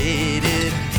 jaded.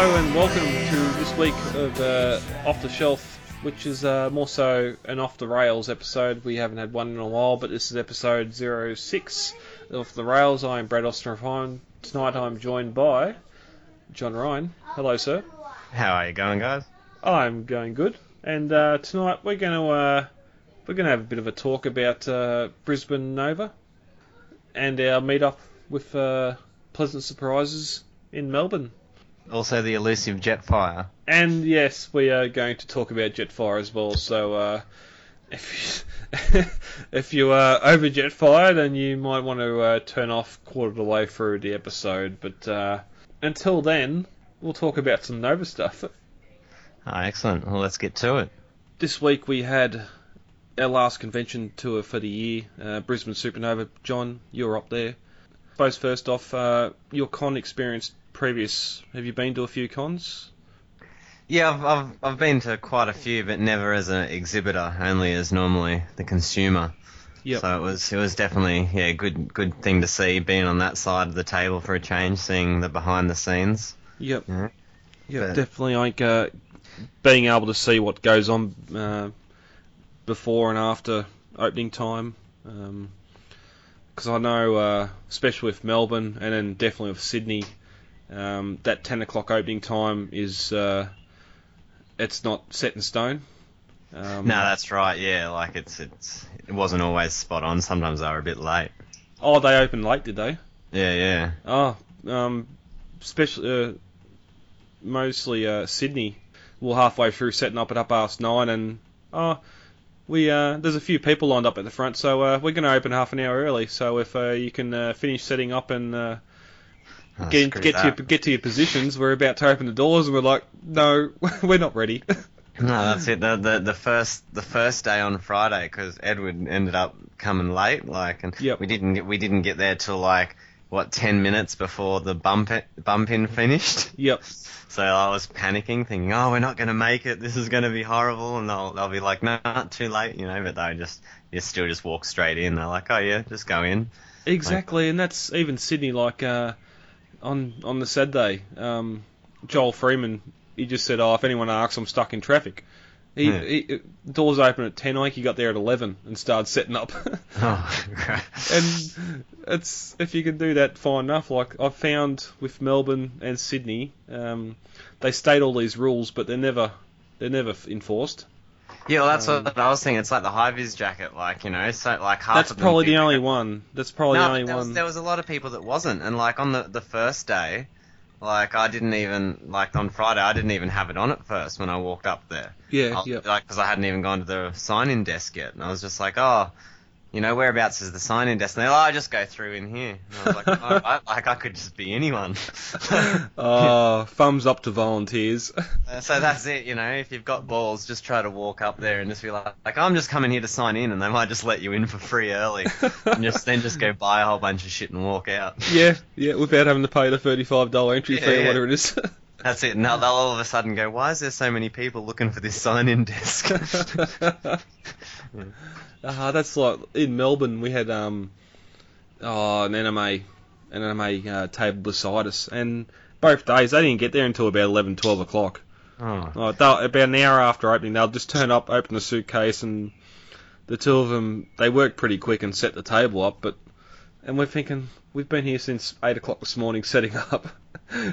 Hello and welcome to this week of uh, Off the Shelf, which is uh, more so an off the rails episode. We haven't had one in a while, but this is episode 06 of the rails. I'm Brad Osterhoff. Tonight I'm joined by John Ryan. Hello, sir. How are you going, guys? I'm going good, and uh, tonight we're going to uh, we're going to have a bit of a talk about uh, Brisbane Nova and our meet up with uh, Pleasant Surprises in Melbourne. Also, the elusive Jetfire. And yes, we are going to talk about Jetfire as well. So uh, if you, if you are over Jetfire, then you might want to uh, turn off quarter of the way through the episode. But uh, until then, we'll talk about some Nova stuff. Oh, excellent. Well, let's get to it. This week we had our last convention tour for the year, uh, Brisbane Supernova. John, you're up there. Suppose first off, uh, your con experience previous. Have you been to a few cons? Yeah, I've, I've, I've been to quite a few, but never as an exhibitor, only as normally the consumer. Yep. So it was it was definitely yeah good good thing to see being on that side of the table for a change, seeing the behind the scenes. Yep. Yeah. But- definitely like uh, being able to see what goes on uh, before and after opening time. Because I know, uh, especially with Melbourne and then definitely with Sydney, um, that 10 o'clock opening time is uh, it's not set in stone. Um, No, that's right. Yeah, like it's it's it wasn't always spot on. Sometimes they were a bit late. Oh, they opened late, did they? Yeah, yeah. Oh, um, especially uh, mostly uh, Sydney. We're halfway through setting up at up past nine, and oh, we uh, there's a few people lined up at the front, so uh, we're going to open half an hour early. So if uh, you can uh, finish setting up and uh, Oh, get get to your, get to your positions, we're about to open the doors, and we're like, no, we're not ready. No, that's it. The, the the first the first day on Friday because Edward ended up coming late, like, and Yep. we didn't get, we didn't get there till like what ten minutes before the bump it, bump in finished. yep. So I was panicking, thinking, oh, we're not going to make it. This is going to be horrible, and they'll they'll be like, no, not too late, you know. But they just you still just walk straight in. They're like, oh yeah, just go in. Exactly, and that's even Sydney. Like uh, on on the Saturday, um, Joel Freeman, he just said, "Oh, if anyone asks, I'm stuck in traffic." He, Yeah. he doors open at ten. I think he got there at eleven and started setting up. Oh, and it's if you can do that, fine enough. Like I've found with Melbourne and Sydney, um, they state all these rules, but they're never they're never enforced. Yeah, well, that's Um, what I was thinking. It's like the high vis jacket, like you know, so like half. That's probably the only one. That's probably no, the only there was, one. there was a lot of people that wasn't, and like on the the first day, like I didn't even like on Friday, I didn't even have it on at first when I walked up there. yeah, I- yeah. Like because I hadn't even gone to the sign-in desk yet, and I was just like, oh. You know whereabouts is the sign-in desk? And they're like, oh, just go through in here. And I was like, oh, I, like I could just be anyone. Oh, thumbs up to volunteers. Uh, so that's it, you know. If you've got balls, just try to walk up there and just be like, like I'm just coming here to sign in, and they might just let you in for free early, and just then just go buy a whole bunch of shit and walk out. Yeah, yeah, without having to pay the thirty-five dollar entry Yeah, fee or yeah. whatever it is. That's it. Now they'll all of a sudden go, why is there so many people looking for this sign-in desk? uh, that's like in Melbourne we had um, oh, an anime, an anime uh, table beside us, and both days they didn't get there until about 11, 12 o'clock. oh, Oh, about an hour after opening, they'll just turn up, open the suitcase, and the two of them they work pretty quick and set the table up. But and we're thinking we've been here since eight o'clock this morning setting up,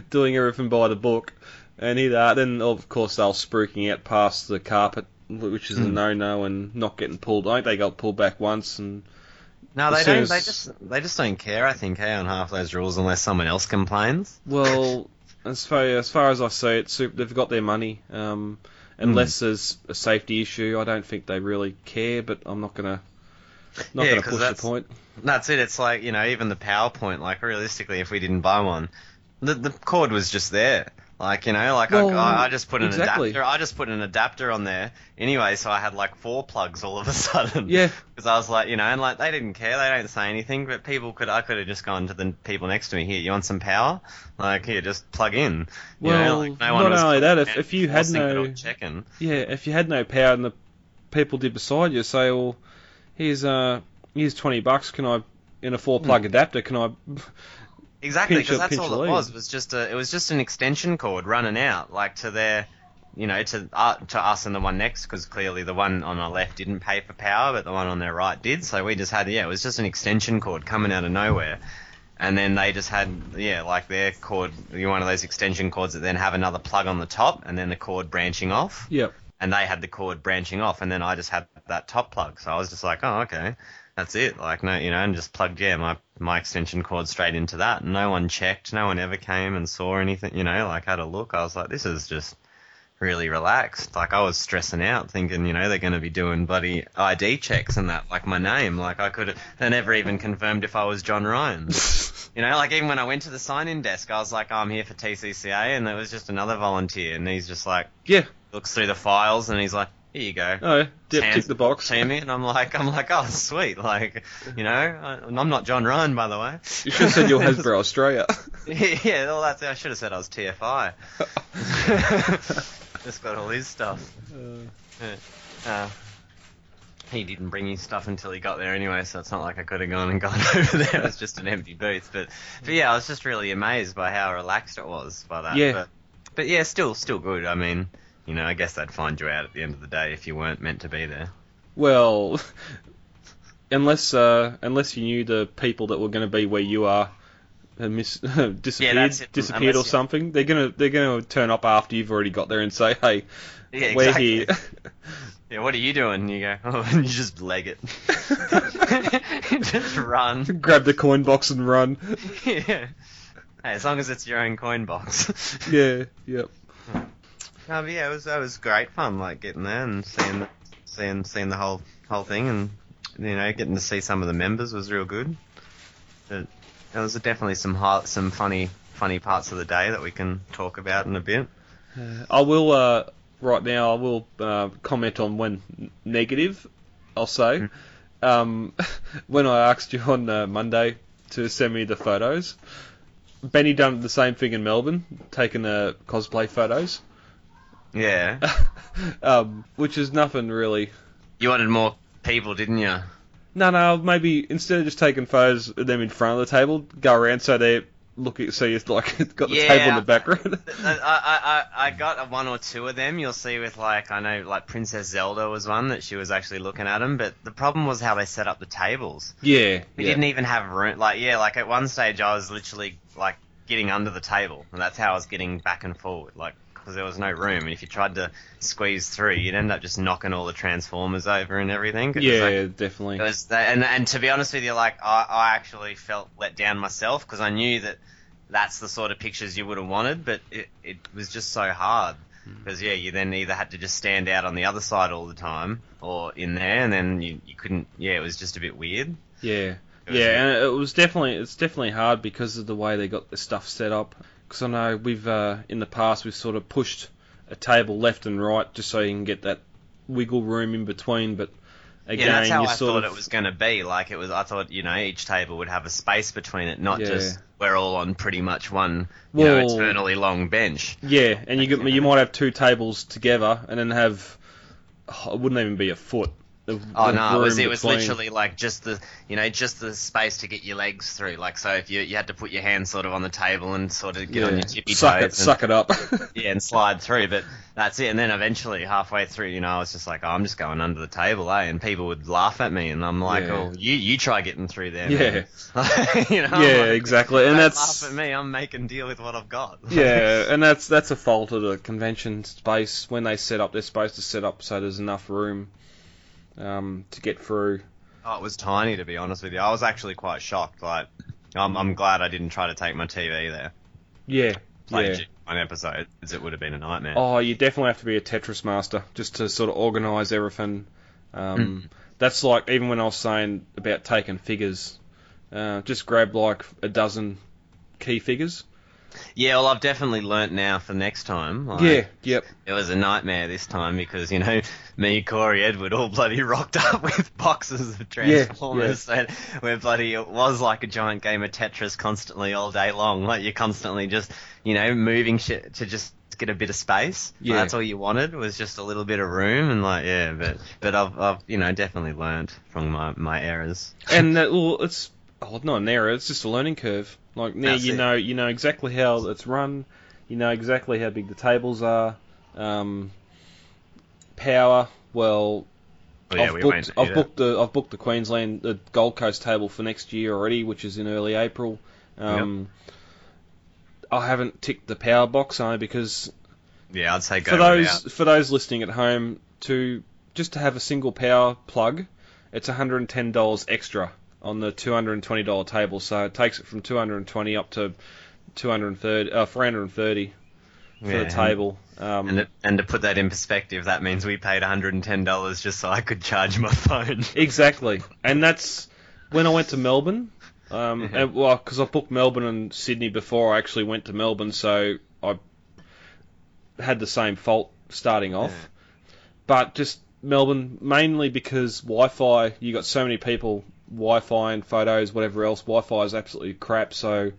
doing everything by the book, and either then of course they'll spruiking out past the carpet, which is a Mm. no-no, and not getting pulled. I think they got pulled back once, and no, they don't. They just they just don't care. I think, hey, on half those rules unless someone else complains. well, as far as far as I see it, they've got their money. Um, unless there's a safety issue, I don't think they really care. But I'm not gonna not Yeah, gonna push the point. That's it. It's like you know, even the PowerPoint. Like realistically, if we didn't buy one, the the cord was just there. Like you know, like Well, I, I just put an exactly. adapter. I just put an adapter on there anyway, so I had like four plugs all of a sudden. Yeah. Because I was like, you know, and like they didn't care. They don't say anything, but people could. I could have just gone to the people next to me. Here, you want some power? Like here, just plug in. You know, Well, like, no not one was only that, if- if you had no- checking. Yeah, if you had no power and the people did beside you say, well, here's uh here's twenty bucks. Can I in a four Hmm. plug adapter? Can I? Exactly, because that's all it was. Was just a, it was just an extension cord running out, like to their, you know, to uh, to us and the one next, because clearly the one on our left didn't pay for power, but the one on their right did. So we just had, yeah, it was just an extension cord coming out of nowhere, and then they just had, yeah, like their cord, you one of those extension cords that then have another plug on the top, and then the cord branching off Yep. and they had the cord branching off, and then I just had that top plug. So I was just like, oh, okay, that's it. Like, no, you know, and just plugged, yeah, my, my extension cord straight into that. No one checked. No one ever came and saw anything, you know, like had a look. I was like, this is just really relaxed. Like, I was stressing out thinking, you know, they're going to be doing bloody ID checks and that, like my name. Like, I could they never even confirmed if I was John Ryan. You know, like even when I went to the sign-in desk, I was like, oh, I'm here for TCCA, and there was just another volunteer, and he's just like, Yeah. looks through the files and he's like, "Here you go." Oh, yeah. Tick, tick the box. me, and I'm like, I'm like, oh sweet, like, you know, I, and I'm not John Ryan by the way. You should have said you're Hasbro Australia. yeah, well, that's I should have said I was TFI. Just got all his stuff. Uh, he didn't bring his stuff until he got there anyway, so it's not like I could have gone and gone over there. It was just an empty booth. But, but yeah, I was just really amazed by how relaxed it was by that. Yeah. But, but yeah, still, still good. I mean, you know, I guess they'd find you out at the end of the day if you weren't meant to be there. Well, unless uh, unless you knew the people that were going to be where you are uh, and mis- uh, disappeared, it. disappeared or something, they're gonna they're gonna turn up after you've already got there and say, "Hey, Yeah, we're exactly. here." Yeah, what are you doing? And you go, oh, and you just leg it. just run. Grab the coin box and run. yeah. Hey, as long as it's your own coin box. Yeah, yep. Hmm. Yeah, it was that was great fun, like getting there and seeing the, seeing seeing the whole whole thing, and you know, getting to see some of the members was real good. There was definitely some some funny funny parts of the day that we can talk about in a bit. I will uh, right now. I will uh, comment on one negative. I'll say um, when I asked you on uh, Monday to send me the photos, Benny done the same thing in Melbourne, taking the cosplay photos, Yeah, um, which is nothing really. you wanted more people, didn't you? No, no. Maybe instead of just taking photos of them in front of the table, go around so they look at so you like got the Yeah. table in the background. I, I, I, I got one or two of them. You'll see with like I know like Princess Zelda was one that she was actually looking at them, but the problem was how they set up the tables. yeah, We yeah. didn't even have room. Like yeah, like at one stage I was literally like getting under the table, and that's how I was getting back and forward, like because there was no room. And if you tried to squeeze through, you'd end up just knocking all the transformers over and everything. yeah, like, definitely. was and and to be honest with you, like I, I actually felt let down myself because I knew that that's the sort of pictures you would have wanted, but it, it was just so hard hmm. because yeah, you then either had to just stand out on the other side all the time or in there, and then you, you couldn't. Yeah, it was just a bit weird. Yeah, yeah, and it was definitely it's definitely hard because of the way they got the stuff set up. Because I know we've uh, in the past we've sort of pushed a table left and right just so you can get that wiggle room in between. But again, yeah, that's how I thought of it was going to be. Like it was, I thought you know each table would have a space between it, not Yeah. just we're all on pretty much one you Well- know eternally long bench. yeah, and you get, you might have two tables together and then have oh, it wouldn't even be a foot. Oh no, it was it was literally like just the you know just the space to get your legs through. Like so, if you you had to put your hands sort of on the table and sort of get on your tippy suck toes it, and, suck it up. yeah, and slide through. But that's it. And then eventually, halfway through, you know, I was just like, oh, I'm just going under the table, eh? And people would laugh at me, and I'm like, Yeah. oh, you you try getting through there, Yeah. you know, yeah, like, exactly, and that's laugh at me. I'm making deal with what I've got. yeah, and that's that's a fault of the convention space when they set up. They're supposed to set up so there's enough room um, to get through. Oh, it was tiny, to be honest with you. I was actually quite shocked. Like, I'm, I'm glad I didn't try to take my TV there. Yeah, Play, yeah, G- G1 episodes, it would have been a nightmare. Oh, you definitely have to be a Tetris master just to sort of organise everything. Um, That's like even when I was saying about taking figures, uh, just grab like a dozen key figures. Yeah, well, I've definitely learnt now for next time. Like, yeah, yep. It was a nightmare this time because, you know, me, Corey, Edward all bloody rocked up with boxes of Transformers. And we're bloody, it was like a giant game of Tetris constantly all day long. Like you're constantly just, you know, moving shit to just get a bit of space. Yeah. That's all you wanted was just a little bit of room and like, yeah, but, but I've, I've, you know, definitely learnt from my, my errors. and that, well, it's oh, not an error. It's just a learning curve. Like now, That's you it. know, you know exactly how it's run. You know exactly how big the tables are. Um, power. Well, Well, yeah, I've we booked. I've booked the. I've booked the Queensland, the Gold Coast table for next year already, which is in early April. Um, I haven't ticked the power box only because Yeah, I'd say go for those for those listening at home to just to have a single power plug, it's $110 extra on the $220 table. So it takes it from 220 up to 230, uh, 430 for Yeah, the table. Um, And, to- and to put that in perspective, that means we paid $110 just so I could charge my phone. Exactly, and that's when I went to Melbourne. Um, Mhm. and, well, because I booked Melbourne and Sydney before I actually went to Melbourne, so I had the same fault starting off. Yeah. But just Melbourne, mainly because Wi-Fi. You got so many people Wi-Fi and photos, whatever else. Wi-Fi is absolutely crap. So,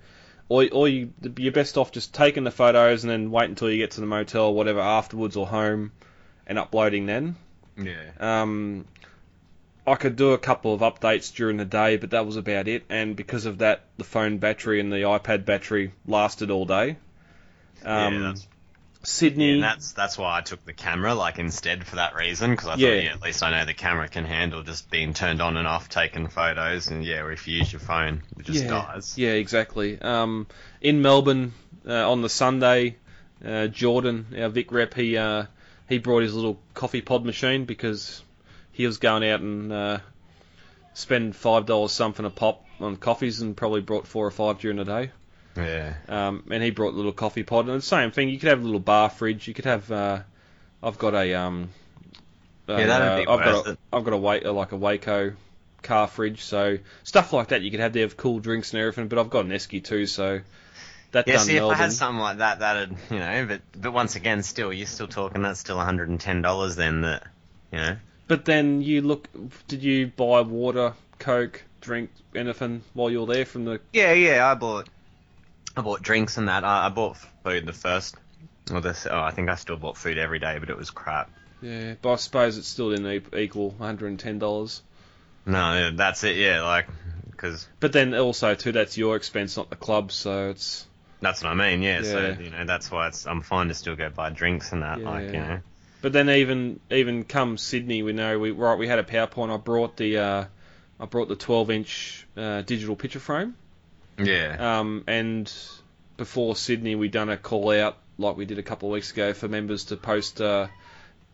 or, or you, you're best off just taking the photos and then wait until you get to the motel, or whatever, afterwards or home, and uploading then. Yeah. Um, I could do a couple of updates during the day, but that was about it. And because of that, the phone battery and the iPad battery lasted all day. Um, Yeah, that's- Sydney, Yeah, and that's that's why I took the camera like instead for that reason because I Yeah. thought yeah at least I know the camera can handle just being turned on and off, taking photos, and yeah, if you use your phone, it just yeah, dies. yeah, exactly. Um, in Melbourne uh, on the Sunday, uh, Jordan, our Vic rep, he uh, he brought his little coffee pod machine because he was going out and uh, spend five dollars something a pop on coffees and probably brought four or five during the day. Yeah, Um, and he brought a little coffee pod, and the same thing. You could have a little bar fridge. You could have. Uh, I've got a. Um, Yeah, that'd uh, be I've got a. I've got a Wa- uh, like a Waeco car fridge, so stuff like that you could have there of cool drinks and everything. But I've got an Esky too, so that yeah. done See, if I had something like that, that'd you know, but but once again, still, you're still talking that's still 110 dollars then that you know. But then you look. Did you buy water, Coke, drink, anything while you were there from the? Yeah, yeah, I bought I bought drinks and that. I, I bought food the first. Well, this, oh, I think I still bought food every day, but it was crap. Yeah, but I suppose it still didn't equal 110 dollars. No, that's it. Yeah, like because But then also too, that's your expense, not the club. So it's That's what I mean, yeah. yeah. So you know, that's why it's I'm fine to still go buy drinks and that, Yeah, like you know. But then even even come Sydney, we know we right we had a PowerPoint. I brought the uh, I brought the 12 inch uh, digital picture frame. Yeah, Um, and before Sydney, we done a call out like we did a couple of weeks ago for members to post uh,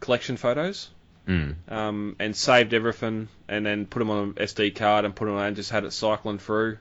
collection photos. mm. Um, and saved everything, and then put them on an SD card and put them on, and just had it cycling through.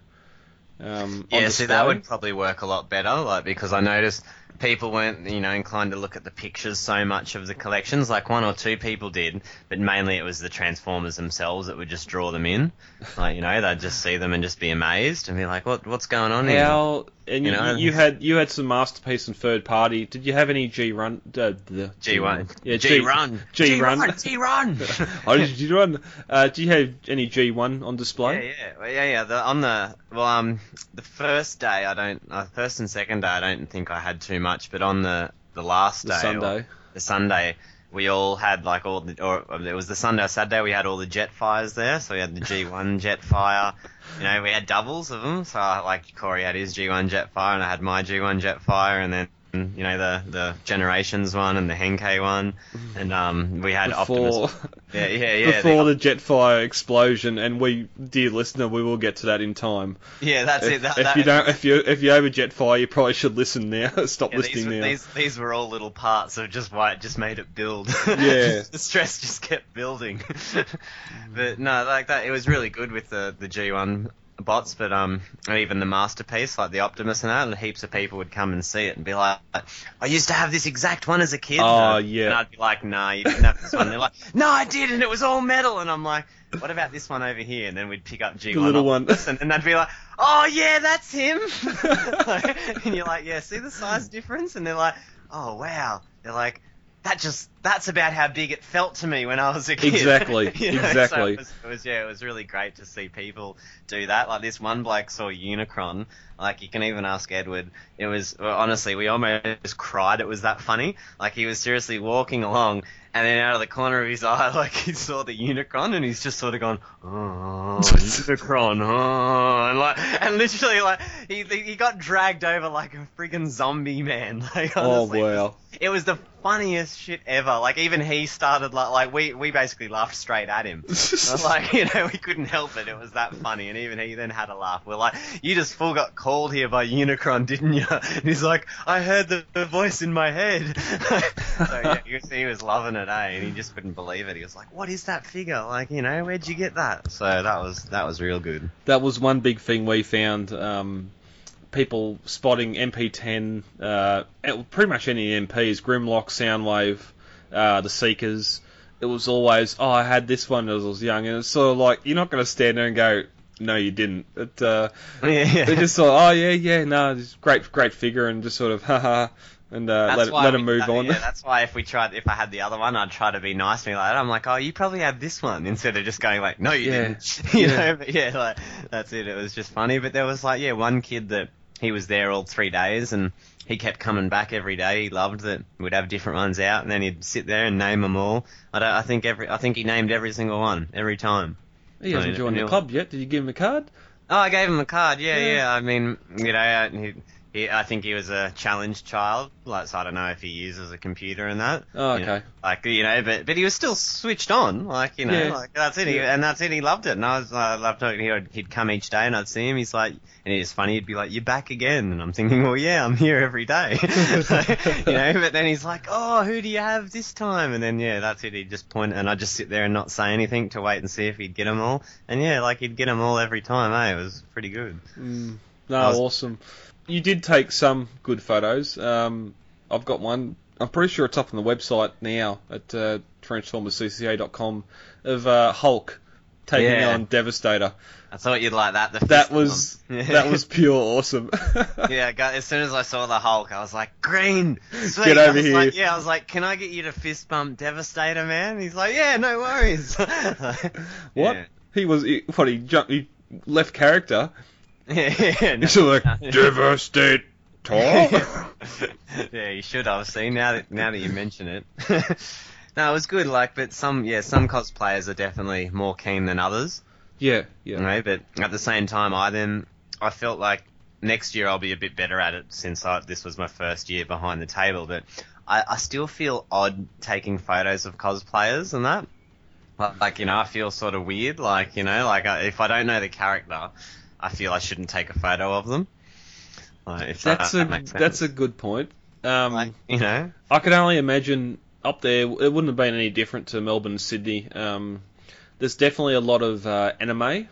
Um, yeah. See, that would probably work a lot better, like because I noticed people weren't, you know, inclined to look at the pictures so much of the collections. Like one or two people did, but mainly it was the Transformers themselves that would just draw them in. Like you know, they'd just see them and just be amazed and be like, "What, what's going on here?" And You you, know? you had you had some masterpiece and third party. Did you have any G run? Uh, the G one, Yeah, G G run, G run. G run. oh, did you run? Uh, do you have any G one on display? Yeah, yeah, well, yeah, yeah. The, on the well, um, the first day I don't, uh, first and second day I don't think I had too much, but on the the last The day, Sunday. the Sunday, we all had like all the, or um, it was the Sunday or Saturday we had all the Jetfires there, so we had the G1 Jetfire. You know, we had doubles of them, so like Corey had his G1 Jetfire, and I had my G1 Jetfire, and then. You know the the Generations one and the Henkei one, and um we had Before Optimus. Yeah, yeah, yeah. before the Jetfire explosion, and we, dear listener, we will get to that in time. yeah, that's If, it. That, if that, you don't, if you if you over Jetfire, you probably should listen now. Stop Yeah, listening these, now. these these were all little parts of just why it just made it build. Yeah. the stress just kept building. but no, like that, it was really good with the the G1. Bots, but um, and even the masterpiece, like the Optimus and that, and heaps of people would come and see it and be like, "I used to have this exact one as a kid." Oh, and yeah. I'd be like, "Nah, you didn't have this one." They're like, "No, I did, and it was all metal." And I'm like, "What about this one over here?" And then we'd pick up G1 The little one. Optimus, and, and they'd be like, "Oh yeah, that's him." and you're like, "Yeah, see the size difference?" And they're like, "Oh wow." They're like. That just, that's about how big it felt to me when I was a kid. Exactly, You know, so exactly. it was, it was yeah, it was really great to see people do that. Like this one bloke saw Unicron. Like you can even ask Edward. It was well, honestly, we almost cried. It was that funny. Like he was seriously walking along, and then out of the corner of his eye, like he saw the Unicron, and he's just sort of gone, oh, Unicron, oh, and like, and literally like he he got dragged over like a friggin' zombie man. Like Oh, honestly, it was- it was the funniest shit ever. Like even he started like like we we basically laughed straight at him. like you know we couldn't help it. It was that funny, and even he then had a laugh. We're like, you just full got called here by Unicron, didn't you? And he's like, I heard the, the voice in my head. so yeah, he was, he was loving it, eh? And he just couldn't believe it. He was like, what is that figure? Like you know, where'd you get that? So that was that was real good. that was one big thing we found. Um, people spotting MP10, uh, pretty much any MPs, Grimlock, Soundwave, uh, the Seekers. It was always, oh, I had this one as I was young, and it's sort of like you're not going to stand there and go, no, you didn't. It, uh, Yeah, they just thought, oh yeah, yeah, no, it's great, great figure, and just sort of, haha, and uh, let, why let we- them move uh, on. Yeah, that's why if we tried, if I had the other one, I'd try to be nice to me like that. I'm like, oh, you probably had this one instead of just going like, no, you Yeah. didn't. you Yeah. know, but yeah, like that's it. It was just funny. But there was like, yeah, one kid that he was there all three days and he kept coming back every day. He loved that we'd have different ones out, and then he'd sit there and name them all. I don't. I think every. I think he named every single one every time. he hasn't I joined the club yet. Did you give him a card? Oh, I gave him a card. Yeah, Yeah. yeah. I mean, you know, he, he, I think he was a challenged child. Like, so I don't know if he uses a computer and that. Oh, you know, okay. like, you know, but but he was still switched on. Like, you know, Yeah. like that's it. He, Yeah. and that's it. He loved it. And I was, I loved talking. He'd, he'd come each day, and I'd see him. He's like, and it's funny. He'd be like, "You're back again," and I'm thinking, "Well, yeah, I'm here every day." you know, but then he's like, "Oh, who do you have this time?" And then yeah, that's it. He'd just point, and I'd just sit there and not say anything to wait and see if he'd get them all. And yeah, like he'd get them all every time. Eh? It was pretty good. Mm, no, was- awesome. You did take some good photos. Um, I've got one. I'm pretty sure it's up on the website now at uh, transformerscca.com of uh, Hulk taking Yeah. on Devastator. I thought you'd like that. The That was that was pure awesome. yeah, as soon as I saw the Hulk, I was like, green, sweet. Get over here. Like, yeah, I was like, can I get you to fist bump Devastator, man? He's like, yeah, no worries. what? Yeah. He was he, what he jumped he left character. Yeah, yeah, no. Of like Devastator. yeah, you should have. See, now that now that you mention it. no, it was good. Like, but some, yeah, some cosplayers are definitely more keen than others. yeah, yeah. You know, but at the same time, I then I felt like next year I'll be a bit better at it since I, this was my first year behind the table. But I, I still feel odd taking photos of cosplayers and that. Like, like, you know, I feel sort of weird. Like you know, like I, if I don't know the character, I feel I shouldn't take a photo of them. Like, if that- That's a that that's a good point. Um, like, you know. I could only imagine up there, it wouldn't have been any different to Melbourne and Sydney. Um, there's definitely a lot of uh, anime,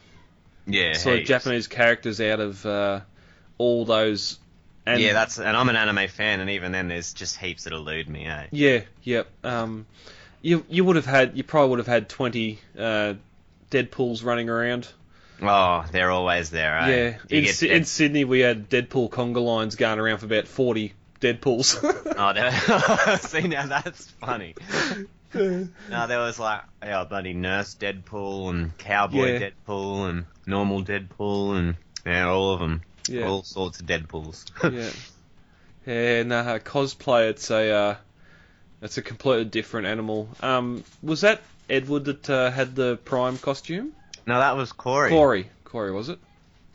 Yeah. of heaps. Japanese characters out of uh, all those. And yeah, that's and I'm an anime fan, and even then, there's just heaps that elude me. Eh? yeah, yep. Um, you you would have had you probably would have had 20 uh, Deadpools running around. Oh, they're always there. Eh? Yeah, in, get in Sydney we had Deadpool conga lines going around for about 40 Deadpools. Oh, see now that's funny. No, there was like yeah, bloody nurse Deadpool and cowboy Yeah. Deadpool and normal Deadpool and yeah, all of them, yeah. all sorts of Deadpools. yeah. Yeah, no, uh, cosplay. It's a, uh, it's a completely different animal. Um, was that Edward that uh, had the Prime costume? No, that was Corey. Corey, Corey was it?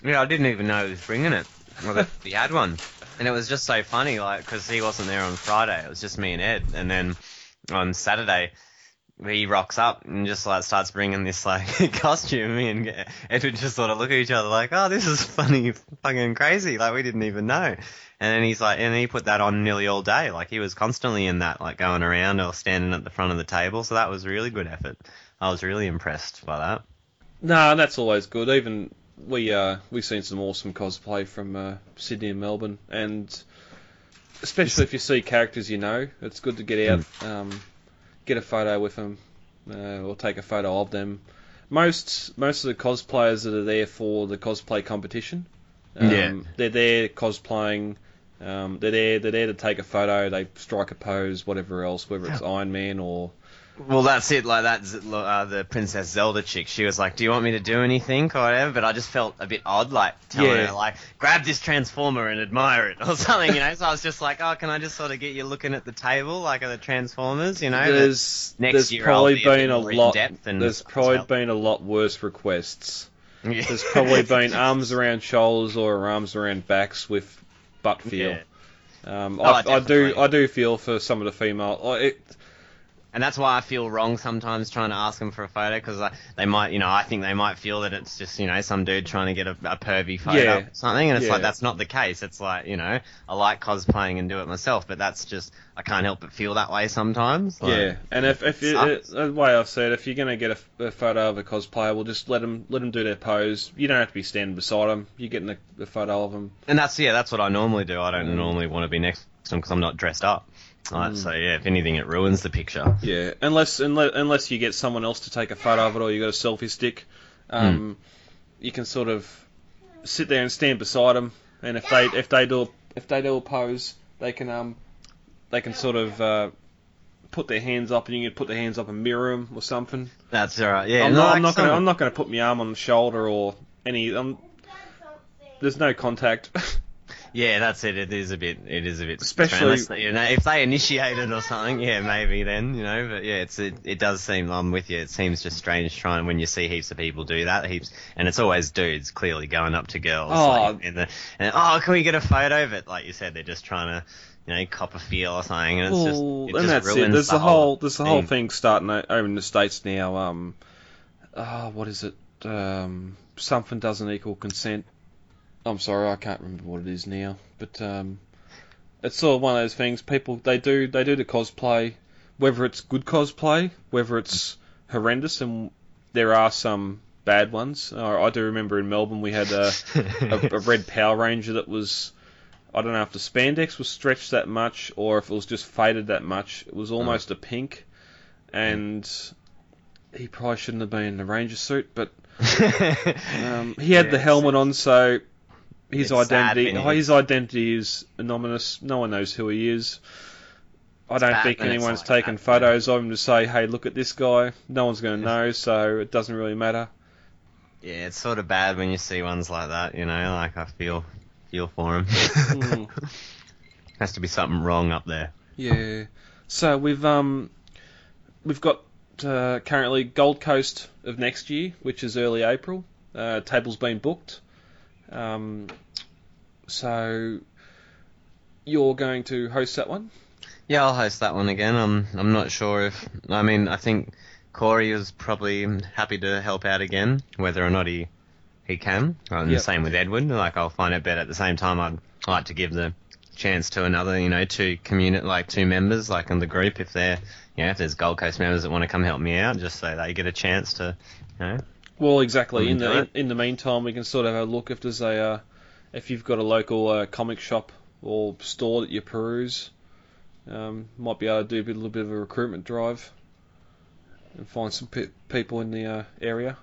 Yeah, I didn't even know he was bringing it. Well, that he had one, and it was just so funny, like because he wasn't there on Friday. It was just me and Ed, and then on Saturday he rocks up and just like starts bringing this like costume. Me and Ed would just sort of look at each other like, "Oh, this is funny, fucking crazy." Like we didn't even know. And then he's like, and he put that on nearly all day. Like he was constantly in that, like going around or standing at the front of the table. So that was really good effort. I was really impressed by that. No, that's always good. Even we uh, we've seen some awesome cosplay from uh, Sydney and Melbourne, and especially if you see characters you know, it's good to get out, um, get a photo with them, uh, or take a photo of them. Most most of the cosplayers that are there for the cosplay competition, um, Yeah. they're there cosplaying. Um, they're there. They're there to take a photo. They strike a pose, whatever else, whether it's Iron Man or Well, that's it. Like that, uh, the Princess Zelda chick. She was like, "Do you want me to do anything or whatever?" But I just felt a bit odd, like telling Yeah. her, like, "Grab this transformer and admire it" or something, you know. So I was just like, "Oh, can I just sort of get you looking at the table, like at the transformers, you know?" there's next there's year I'll probably be been a lot. There's probably well. been a lot worse requests. Yeah. There's probably been arms around shoulders or arms around backs with butt feel. Yeah. Um, Oh, I, I do. I do feel for some of the female. It, And that's why I feel wrong sometimes trying to ask them for a photo because they might, you know, I think they might feel that it's just, you know, some dude trying to get a, a pervy photo Yeah. or something. And it's Yeah. like, that's not the case. It's like, you know, I like cosplaying and do it myself, but that's just, I can't help but feel that way sometimes. Like, yeah, and if if you, uh, the way I've said, if you're gonna get a photo of a cosplayer, well, just let them let them do their pose. You don't have to be standing beside them. You're getting a, a photo of them. And that's, yeah, that's what I normally do. I don't normally want to be next to them because I'm not dressed up. Like, So, yeah, if anything, it ruins the picture. Yeah, unless unless unless you get someone else to take a photo of it, or you got a selfie stick, um, you can sort of sit there and stand beside them, and if they if they do if they do a pose, they can um they can sort of uh, put their hands up, and you can put their hands up and mirror them or something. That's alright. Yeah, I'm not like I'm not gonna I'm not gonna put my arm on the shoulder or any. Um, there's no contact. Yeah, that's it. It is a bit. It is a bit. Especially- you know, if they initiate it or something, yeah, maybe then you know. But yeah, it's it, it does seem. I'm with you. It seems just strange trying when you see heaps of people do that. Heaps, and it's always dudes clearly going up to girls. Oh. like, in the, and oh, can we get a photo of it? Like you said, they're just trying to, you know, cop a feel or something, and it's just Well, it and just that's it. There's the the whole there's the whole thing. starting over in the states now. Um, uh, what is it? Um, something doesn't equal consent. I'm sorry, I can't remember what it is now, but um, it's sort of one of those things. People they do they do the cosplay, whether it's good cosplay, whether it's horrendous, and there are some bad ones. I do remember in Melbourne we had a, a, a red Power Ranger that was. I don't know if the spandex was stretched that much or if it was just faded that much. It was almost a pink, and he probably shouldn't have been in the ranger suit. But um, he had Yeah, the helmet on, so his It's identity his identity is anonymous. No one knows who he is. I don't think anyone's like taken photos of him to say, "Hey, look at this guy." No one's going to know, so it doesn't really matter. yeah, it's sort of bad when you see ones like that. You know, like I feel feel for him. Mm. Has to be something wrong up there. Yeah. So we've um we've got uh, currently Gold Coast of next year, which is early April. Uh, table's been booked. Um, so you're going to host that one? Yeah, I'll host that one again. I'm I'm not sure if I mean I think Corey is probably happy to help out again, whether or not he he can. And Yep. the same with Edward. Like I'll find it, but at the same time I'd like to give the chance to another, you know, two community like two members like in the group if they're you know, if there's Gold Coast members that want to come help me out, just so they get a chance to you know. Well, exactly. In the in, in the meantime, we can sort of have a look if there's a uh, if you've got a local uh, comic shop or store that you peruse. Um, might be able to do a, bit, a little bit of a recruitment drive and find some pe- people in the uh, area.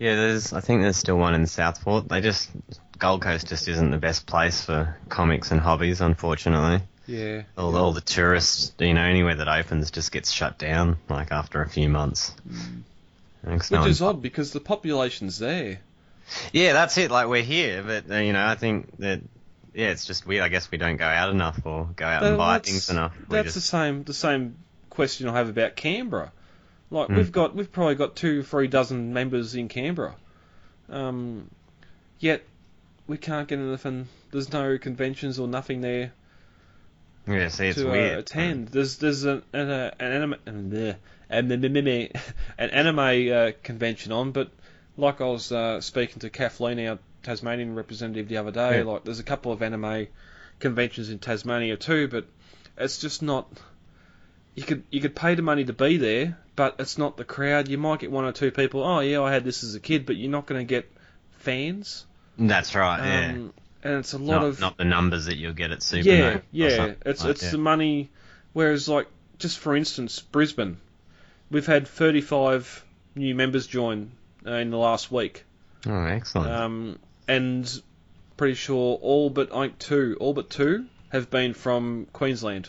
Yeah, there's. I think there's still one in Southport. They just Gold Coast just isn't the best place for comics and hobbies, unfortunately. Yeah. All, all the tourists, you know, anywhere that opens just gets shut down, like after a few months. And 'cause no Which is odd because the population's there. Yeah, that's it. Like we're here, but uh, you know, I think that yeah, it's just weird. I guess we don't go out enough or go out and buy things enough. We That's the same the same question I have about Canberra. Like Mm. we've got we've probably got two, three dozen members in Canberra. Um, yet we can't get anything. There's no conventions or nothing there yeah, see, it's to uh, weird. attend. There's there's an an, uh, an anime an, uh, an anime an anime uh, convention on, but like I was uh, speaking to Kathleen, our Tasmanian representative, the other day. Yeah. Like there's a couple of anime conventions in Tasmania too, but it's just not. You could you could pay the money to be there, but it's not the crowd. You might get one or two people. Oh yeah, I had this as a kid, but you're not going to get fans. That's right. yeah. Um, and it's a lot Not, of not the numbers that you'll get at Super. yeah, yeah. It's like it's that. the money. Whereas, like, just for instance, Brisbane, we've had 35 new members join in the last week, Oh, excellent. um, and pretty sure all but I think two, all but two have been from Queensland.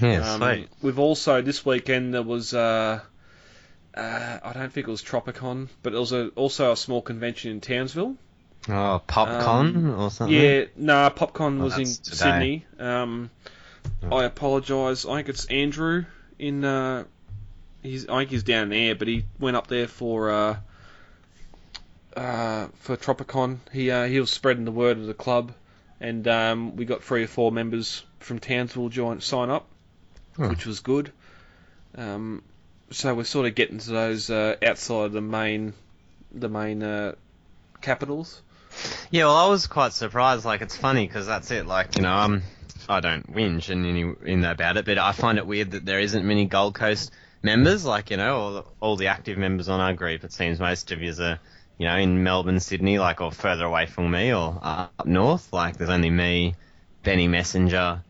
yeah, Um. We've also this weekend there was uh, uh, I don't think it was Tropicon, but it was a, also a small convention in Townsville. Oh, PopCon or something. Yeah, nah, PopCon Oh, was in today. Sydney. Um, Oh. I apologise. I think it's Andrew in. Uh, he's I think he's down there, but he went up there for uh, for Tropicon. He uh, he was spreading the word of the club, and um, we got three or four members from Townsville join sign up, Oh. which was good. Um, so we're sort of getting to those uh, outside the main the main uh, capitals. Yeah, well, I was quite surprised. Like, it's funny because that's it. Like, you know, um, I don't whinge and any in that about it, but I find it weird that there isn't many Gold Coast members. Like, you know, all the, all the active members on our group. It seems most of you are, you know, in Melbourne, Sydney, like, or further away from me, or uh, up north. Like, there's only me, Benny Messenger,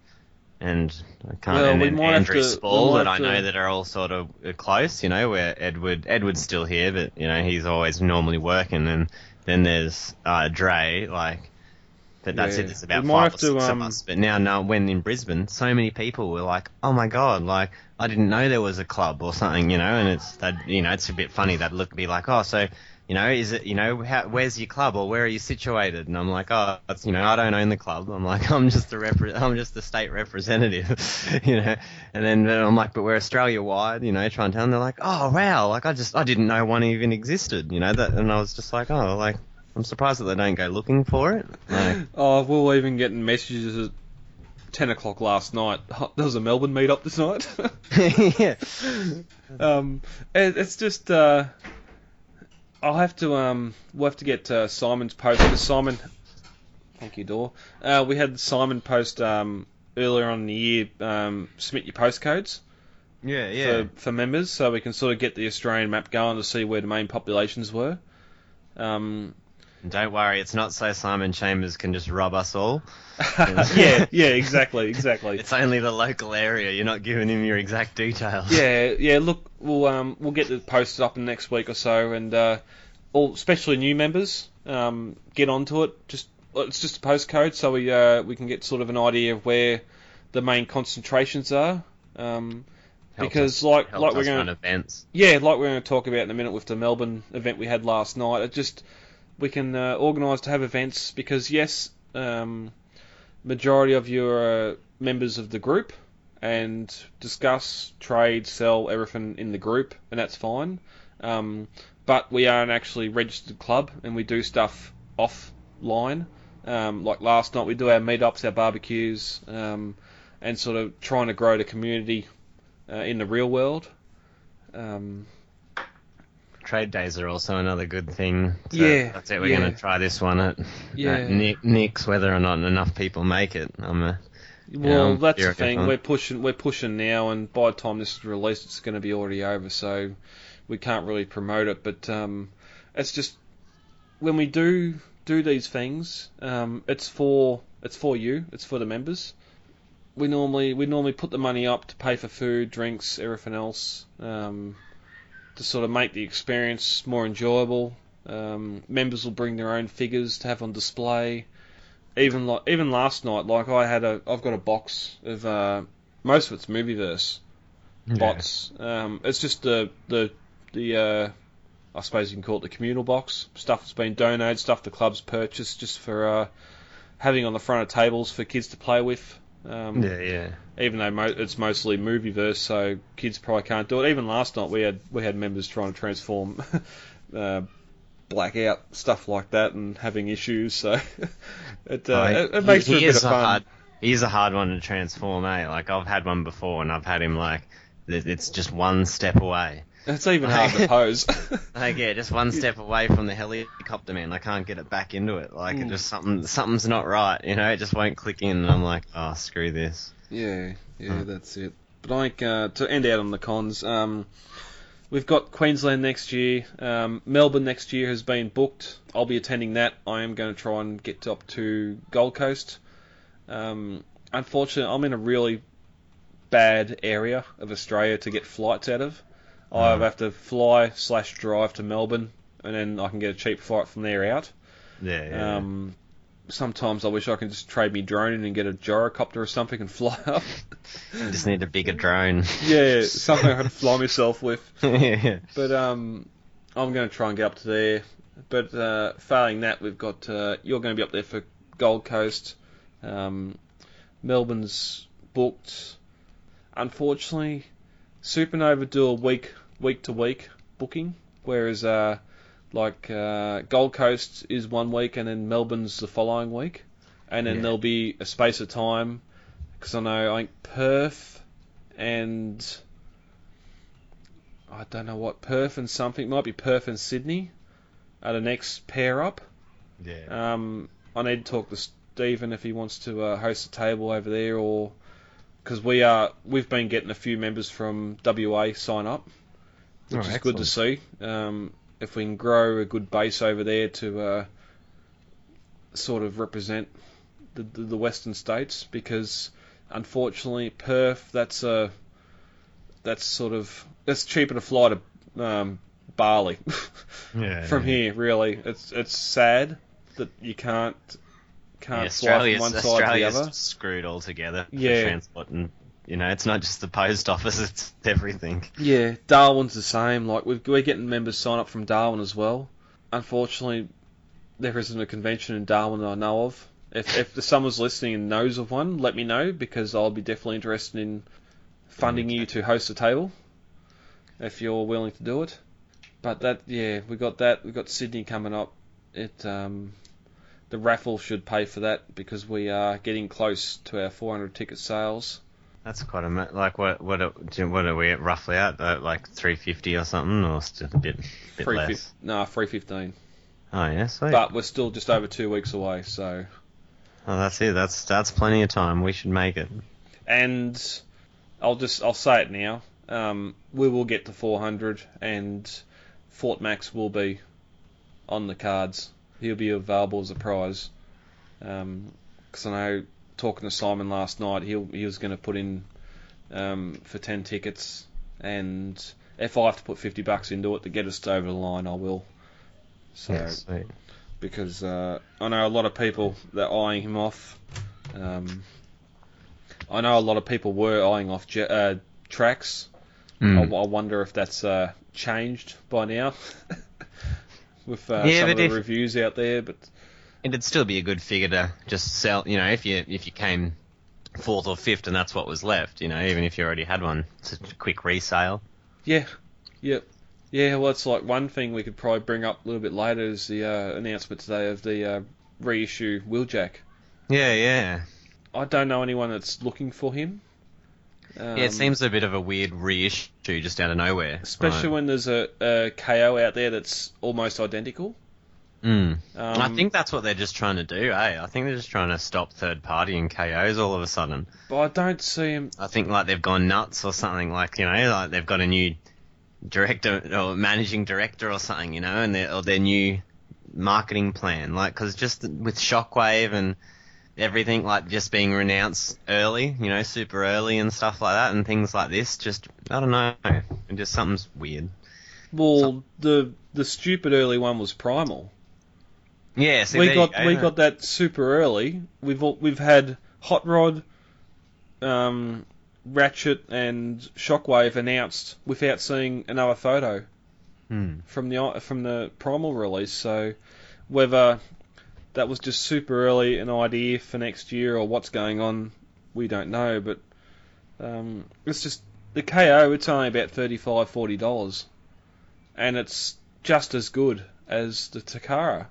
and I can't, Well, and we then might have Andrew to- Spall that I have to- know that are all sort of uh, close. You know, where Edward Edward's still here, but you know he's always normally working, and then there's uh, Dre, like. But that's Yeah. it. There's about We five or to, six um, of us. But now, now, when in Brisbane, so many people were like, "Oh my god!" Like I didn't know there was a club or something, you know. And it's that, you know, it's a bit funny. They'd look be like, "Oh, so, you know, is it, you know, how, where's your club or where are you situated?" And I'm like, "Oh, it's, you know, I don't own the club. I'm like, I'm just the repre- I'm just the state representative, you know." And then I'm like, "But we're Australia wide, you know." Trying to tell them, they're like, "Oh wow!" Like I just I didn't know one even existed, you know. That and I was just like, "Oh, like." I'm surprised that they don't go looking for it. Like, Oh, we were even getting messages at 10 o'clock last night. There was a Melbourne meet-up this night. yeah. um, it, it's just, uh, I'll have to, um, we'll have to get uh, Simon's post, because Simon, thank you, Dor. Uh, we had Simon post, um, earlier on in the year, um, submit your postcodes Yeah, yeah. for, for members, so we can sort of get the Australian map going to see where the main populations were. Um, Don't worry, it's not so Simon Chambers can just rob us all. yeah, yeah, exactly, exactly. It's only the local area. You're not giving him your exact details. Yeah, yeah. Look, we'll um, we'll get it posted up in the next week or so, and uh, all, especially new members, um, get onto it. Just it's just a postcode, so we uh, we can get sort of an idea of where the main concentrations are. Um, because us- like like we're going to events. yeah, like we're going to talk about in a minute with the Melbourne event we had last night. It just we can uh, organise to have events because yes, um, majority of you are uh, members of the group and discuss, trade, sell everything in the group, and that's fine. Um, but we are an actually registered club, and we do stuff offline. Um, like last night, we do our meetups, our barbecues, um, and sort of trying to grow the community uh, in the real world. Um, Trade days are also another good thing. So Yeah, That's it. We're yeah. going to try this one at, Yeah. at Nick, Nick's, whether or not enough people make it. I'm a, Well, Yeah, that's the thing. one. We're pushing. We're pushing now, and by the time this is released, it's going to be already over. So we can't really promote it. But um, it's just when we do do these things, um, it's for it's for you. It's for the members. We normally we normally put the money up to pay for food, drinks, everything else, um, to sort of make the experience more enjoyable. Um, members will bring their own figures to have on display even like even last night, like I had a I've got a box of uh, most of it's Movieverse bots. Um, it's just the the the uh, I suppose you can call it the communal box stuff that's been donated, stuff the club's purchased just for uh, having on the front of tables for kids to play with. Um, Yeah, yeah. Even though mo- it's mostly Movieverse, so kids probably can't do it. Even last night we had we had members trying to transform. Uh, blackout stuff like that and having issues so it, uh, it, it makes he, for a he bit is of fun hard. He is a hard one to transform, eh? Like I've had one before, and I've had him like it's just one step away. It's even hard to pose. Like yeah, just one step away from the helicopter man. I can't get it back into it. Like it Mm. just something something's not right. You know, it just won't click in. And I'm like, oh screw this. yeah, yeah, Hmm. that's it. But I think uh, to end out on the cons, um, we've got Queensland next year. Um, Melbourne next year has been booked. I'll be attending that. I am going to try and get up to Gold Coast. Um, unfortunately, I'm in a really bad area of Australia to get flights out of. I Mm. have to fly slash drive to Melbourne, and then I can get a cheap flight from there out. Yeah, yeah. Um, sometimes I wish I could just trade me drone in and get a gyrocopter or something and fly up. You just need a bigger drone. yeah, something I could fly myself with. yeah. But um, I'm going to try and get up to there. But uh, failing that, we've got uh, you're going to be up there for Gold Coast. Um, Melbourne's booked. Unfortunately, Supernova do a week week to week booking, whereas uh, like uh, Gold Coast is one week and then Melbourne's the following week, and then Yeah. there'll be a space of time because I know I think Perth and I don't know what Perth and something might be Perth and Sydney are the next pair up. Yeah. Um, I need to talk to Stephen if he wants to uh, host a table over there, or because we are we've been getting a few members from WA sign up, which Oh, is good to see. Um, if we can grow a good base over there to uh, sort of represent the, the, the Western states, because unfortunately Perth that's a that's sort of that's cheaper to fly to um, Bali. yeah. from here. Really, it's it's sad that you can't can't Yeah, fly from one side to the other. screwed altogether Yeah. for transport, and you know it's not just the post office; it's everything. Yeah, Darwin's the same. Like we've, we're getting members sign up from Darwin as well. Unfortunately, there isn't a convention in Darwin that I know of. If if the someone's listening and knows of one, let me know because I'll be definitely interested in funding you to host a table if you're willing to do it. But that yeah, we got that. We got Sydney coming up. It um, the raffle should pay for that because we are getting close to our 400 ticket sales. That's quite a like what what are, what are we at roughly at uh, like three fifty or something, or still a bit bit Three less? fif- nah, 315. Oh yeah, sweet. But we're still just over two weeks away, so oh, that's it. That's that's plenty of time. We should make it. and I'll just I'll say it now. Um, we will get to 400, and Fort Max will be on the cards. He'll be available as a prize. Because I know talking to Simon last night, he he was going to put in um, for 10 tickets, and if I have to put 50 bucks into it to get us over the line, I will. So Yeah, because uh, I know a lot of people that are eyeing him off. Um, I know a lot of people were eyeing off Je- uh, tracks. I, Mm. I wonder if that's uh, changed by now with uh, Yeah, some of the if- reviews out there. But It'd still be a good figure to just sell. You know, if you if you came fourth or fifth and that's what was left. You know, even if you already had one, it's a quick resale. yeah, yep. Yeah, well, it's like one thing we could probably bring up a little bit later is the uh, announcement today of the uh, reissue Wheeljack. Yeah, yeah. I don't know anyone that's looking for him. Um, yeah, it seems a bit of a weird reissue just out of nowhere. especially when there's a, a KO out there that's almost identical. Mm. Um, I think that's what they're just trying to do, eh? I think they're just trying to stop third party and KOs all of a sudden. but I don't see him. I think like they've gone nuts or something, like you know, like they've got a new director or managing director or something, you know, and their or their new marketing plan, like because just with Shockwave and everything like just being renounced early, you know, super early and stuff like that, and things like this, just I don't know, it just something's weird. Well, the the stupid early one was Primal. Yeah, see, we got go. we got that super early. We've all, we've had Hot Rod, um, Ratchet, and Shockwave announced without seeing another photo Hmm. from the from the Primal release. So whether that was just super early an idea for next year or what's going on, we don't know. But um, it's just the KO. It's only about 35 40 dollars, and it's just as good as the Takara.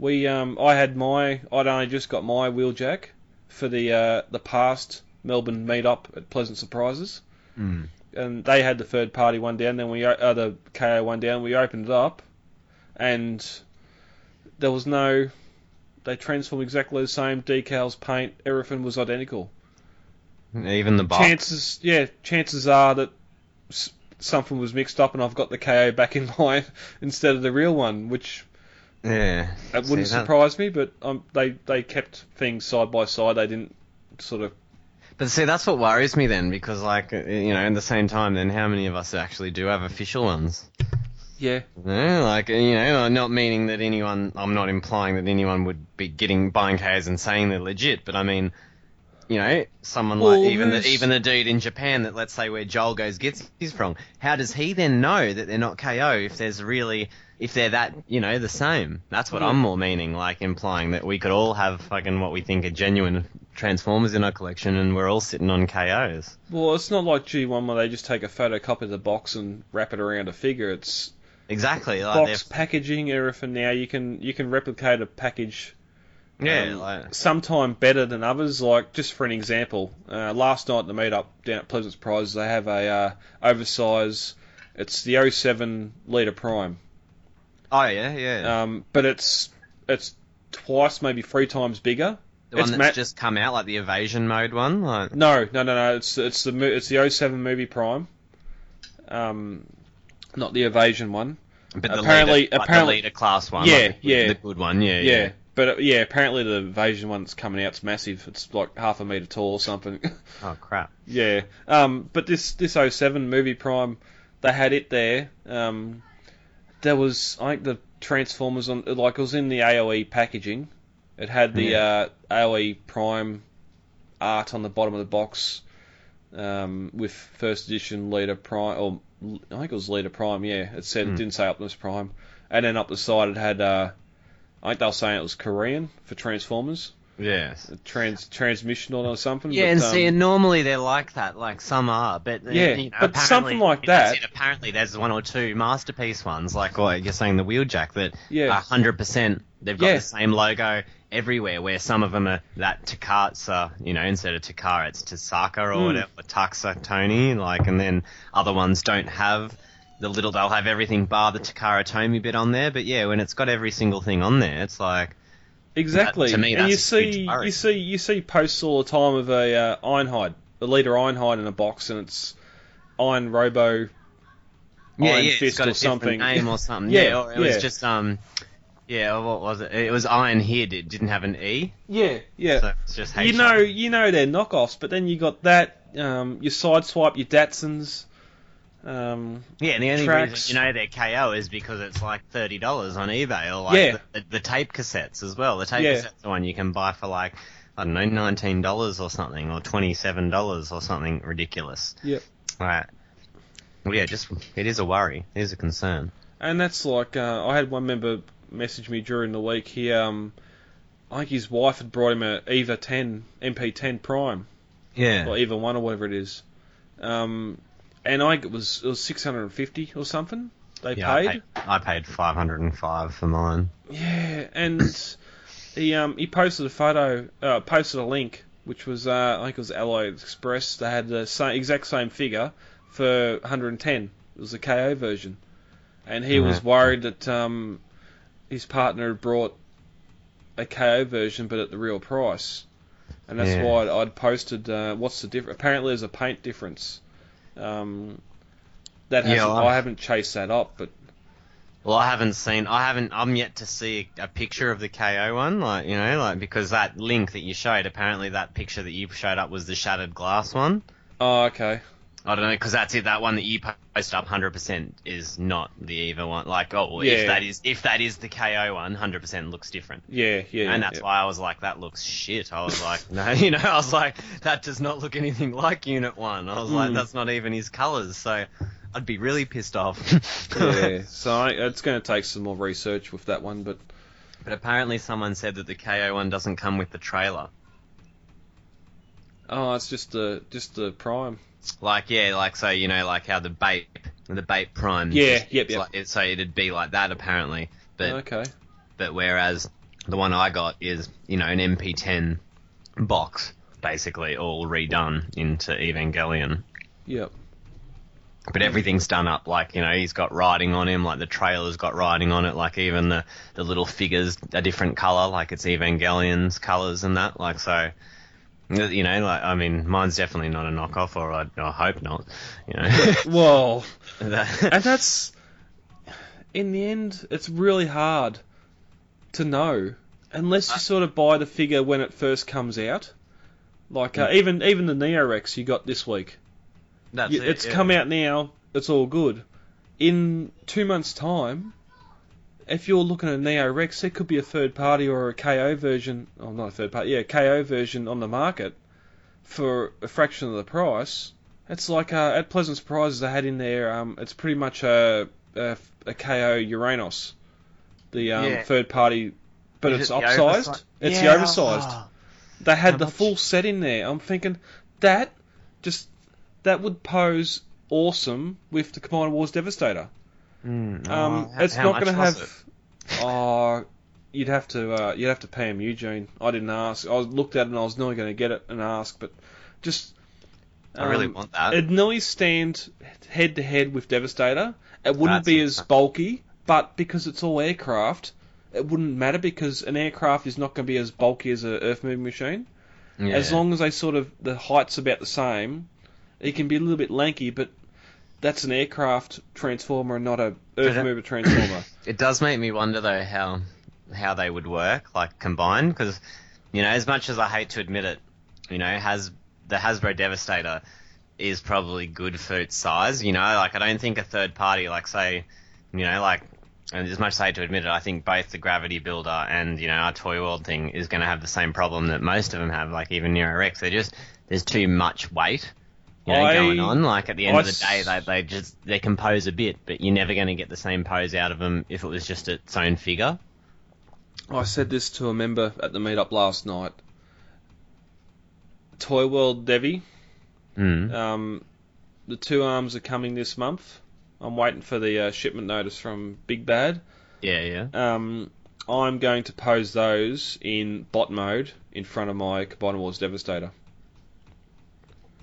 We um, I had my I'd only just got my wheeljack for the uh, the past Melbourne meetup at Pleasant Surprises Hmm. and they had the third party one down. Then we uh, the KO one down. We opened it up, and there was no. They transformed exactly the same decals, paint, everything was identical. Even the box. Chances, yeah, chances are that something was mixed up and I've got the KO back in line instead of the real one, which Yeah. it wouldn't See, that- surprise me. But um, they they kept things side by side. They didn't sort of But see, that's what worries me then, because like uh, you know, at the same time, then how many of us actually do have official ones? yeah Yeah, like you know, not meaning that anyone. I'm not implying that anyone would be getting buying KOs and saying they're legit, but I mean, you know, someone Well, like even the even the dude in Japan that let's say where Joel goes gets his from. How does he then know that they're not KO if there's really if they're that you know the same? That's what. I'm more meaning, like implying that we could all have fucking what we think are genuine Transformers in our collection, and we're all sitting on KOs. Well, it's not like G1 where they just take a photocopy of the box and wrap it around a figure. It's Exactly, like box they're- packaging, everything. Now you can you can replicate a package yeah, um, like sometime better than others. Like just for an example, uh, last night at the meetup down at Pleasant Surprises, they have a uh, oversize. It's the 07 leader prime, oh yeah, yeah. um, but it's it's twice, maybe three times bigger. The one it's that's ma- just come out, like the evasion mode one. Like, No, no, no, no. It's it's the it's the 07 movie prime, um, not the evasion one. but the Apparently- leader, like apparently- the leader class one. Yeah, like the, yeah. the good one. Yeah, Yeah, yeah. but uh, yeah, apparently the evasion one that's coming out's massive. It's like half a meter tall or something. Oh crap. Yeah. Um, but this this 07 movie prime, they had it there. Um, there was I think the Transformers on like it was in the AOE packaging. It had the uh, AOE prime art on the bottom of the box. Um, with first edition leader prime, or I think it was leader prime. Yeah, it said it Hmm. didn't say Optimus Prime, and then up the side it had. Uh, I think they were saying it was Korean for Transformers, Yes. trans transmission or something. Yeah, but, and um, see, and normally they're like that. Like some are, but uh, Yeah, you know, but something like that- it, apparently, there's one or two masterpiece ones, like what you're saying, the Wheeljack, that Yeah. are hundred percent. They've got Yeah. the same logo everywhere. Where some of them are that Takatsa, you know, instead of Takara, it's Tasaka or Mm. whatever, Taxa Tony, like, and then other ones don't have. The little they'll have everything bar the Takara Tomy bit on there, but yeah, when it's got every single thing on there, it's like Exactly. to me, and you see, you see, you see posts all the time of a uh, Ironhide, a leader Ironhide in a box, and it's Iron Robo. Yeah, Iron yeah, Fist it's got a or something. name or something. Yeah, yeah, it was yeah. just um, yeah, what was it? It was Iron Head. It didn't have an E, Yeah, yeah. so it's just you know, you know they're knockoffs, but then you got that. Um, your sideswipe, your Datsuns. Um, Yeah, and the only tracks. reason you know they're KO is because it's like thirty dollars on eBay, or like Yeah. the, the, tape cassettes as well. The tape Yeah. cassettes are one you can buy for like I don't know, nineteen dollars or something, or twenty seven dollars or something ridiculous. Yep. Right. Well, yeah, just it is a worry. It is a concern. and that's like uh, I had one member message me during the week. He, um, I think his wife had brought him a Eva 10 MP10 Prime. Yeah. or even one or whatever it is. Um, and I think it was it was six hundred and fifty or something. They yeah, I paid. paid, I paid five hundred and five for mine. Yeah, and he um he posted a photo, uh, posted a link, which was uh, I think it was AliExpress. They had the same exact same figure for 110. It was the KO version, and he was Mhm. worried that um his partner had brought a KO version, but at the real price. And that's Yeah. why I'd, I'd posted uh, what's the difference. Apparently, there's a paint difference. Um, that hasn't, I've- I haven't chased that up, but Well, I haven't seen. I haven't. I'm yet to see a, a picture of the KO one. Like you know, like because that link that you showed, apparently that picture that you showed up was the shattered glass one. oh, okay. I don't know because that's it. That one that you post up, hundred percent is not the Eva one. Like, oh, well, Yeah. if that is if that is the KO one, hundred percent looks different. Yeah, yeah. and that's yeah. why I was like, that looks shit. I was like, no, you know, I was like, that does not look anything like Unit One. I was like, Mm. that's not even his colours. So I'd be really pissed off. yeah, so I, it's going to take some more research with that one, but But apparently someone said that the KO one doesn't come with the trailer. oh, it's just the just the prime. Like yeah, like so you know like how the bait the bait prime. Yeah, just- yep, yep. Like, it, so it'd be like that apparently. But okay. but whereas the one I got is you know an MP10 box basically all redone into Evangelion. Yep. But everything's done up like you know he's got writing on him, like the trailer's got writing on it, like even the the little figures a different color, like it's Evangelion's colors and that. Like so, You know, like I mean, mine's definitely not a knockoff, or I, I hope not. You know, Well, and that's in the end, it's really hard to know unless you sort of buy the figure when it first comes out. Like uh, even even the Neorex you got this week, You- it, it's yeah. come out now. It's all good. In two months' time, if you're looking at Neo Rex, there could be a third party or a KO version. Oh, not a third party. Yeah, KO version on the market for a fraction of the price. It's like uh, at Pleasant Surprises they had in there. Um, it's pretty much a a, a KO Uranos, the um, Yeah. third party, but Is it's it upsized. It's Yeah, the oversized. oh. They had How the much? full set in there. I'm thinking that just that would pose awesome with the Combiner Wars Devastator. Mm, oh, Um, how- it's how not going to have. Oh, you'd have to uh, you'd have to pay him, Eugene. I didn't ask. I looked at it and I was nearly going to get it and ask, but just. it? I really um, want that. It'd nearly stand head to head with Devastator. It wouldn't That's be as bulky, but because it's all aircraft, it wouldn't matter because an aircraft is not going to be as bulky as a earth moving machine. yeah. As long as they sort of the height's about the same, it can be a little bit lanky, but that's an aircraft transformer and not a earth it- mover transformer. It does make me wonder though how how they would work like combined because you know as much as I hate to admit it, you know has the Hasbro Devastator is probably good for its size. You know, like I don't think a third party like say, you know, like. And as much as I hate to admit it, I think both the Gravity Builder and you know our Toy World thing is going to have the same problem that most of them have. Like even Nero Rex, they're just there's too much weight, you know, I- going on. Like at the end I of the day, they they just they compose a bit, but you're never going to get the same pose out of them if it was just its own figure. I said this to a member at the meetup last night. Toy World Devi, Mm. um, the two arms are coming this month. I'm waiting for the uh, shipment notice from Big Bad. Yeah, yeah. Um, I'm going to pose those in bot mode in front of my Combiner Wars Devastator.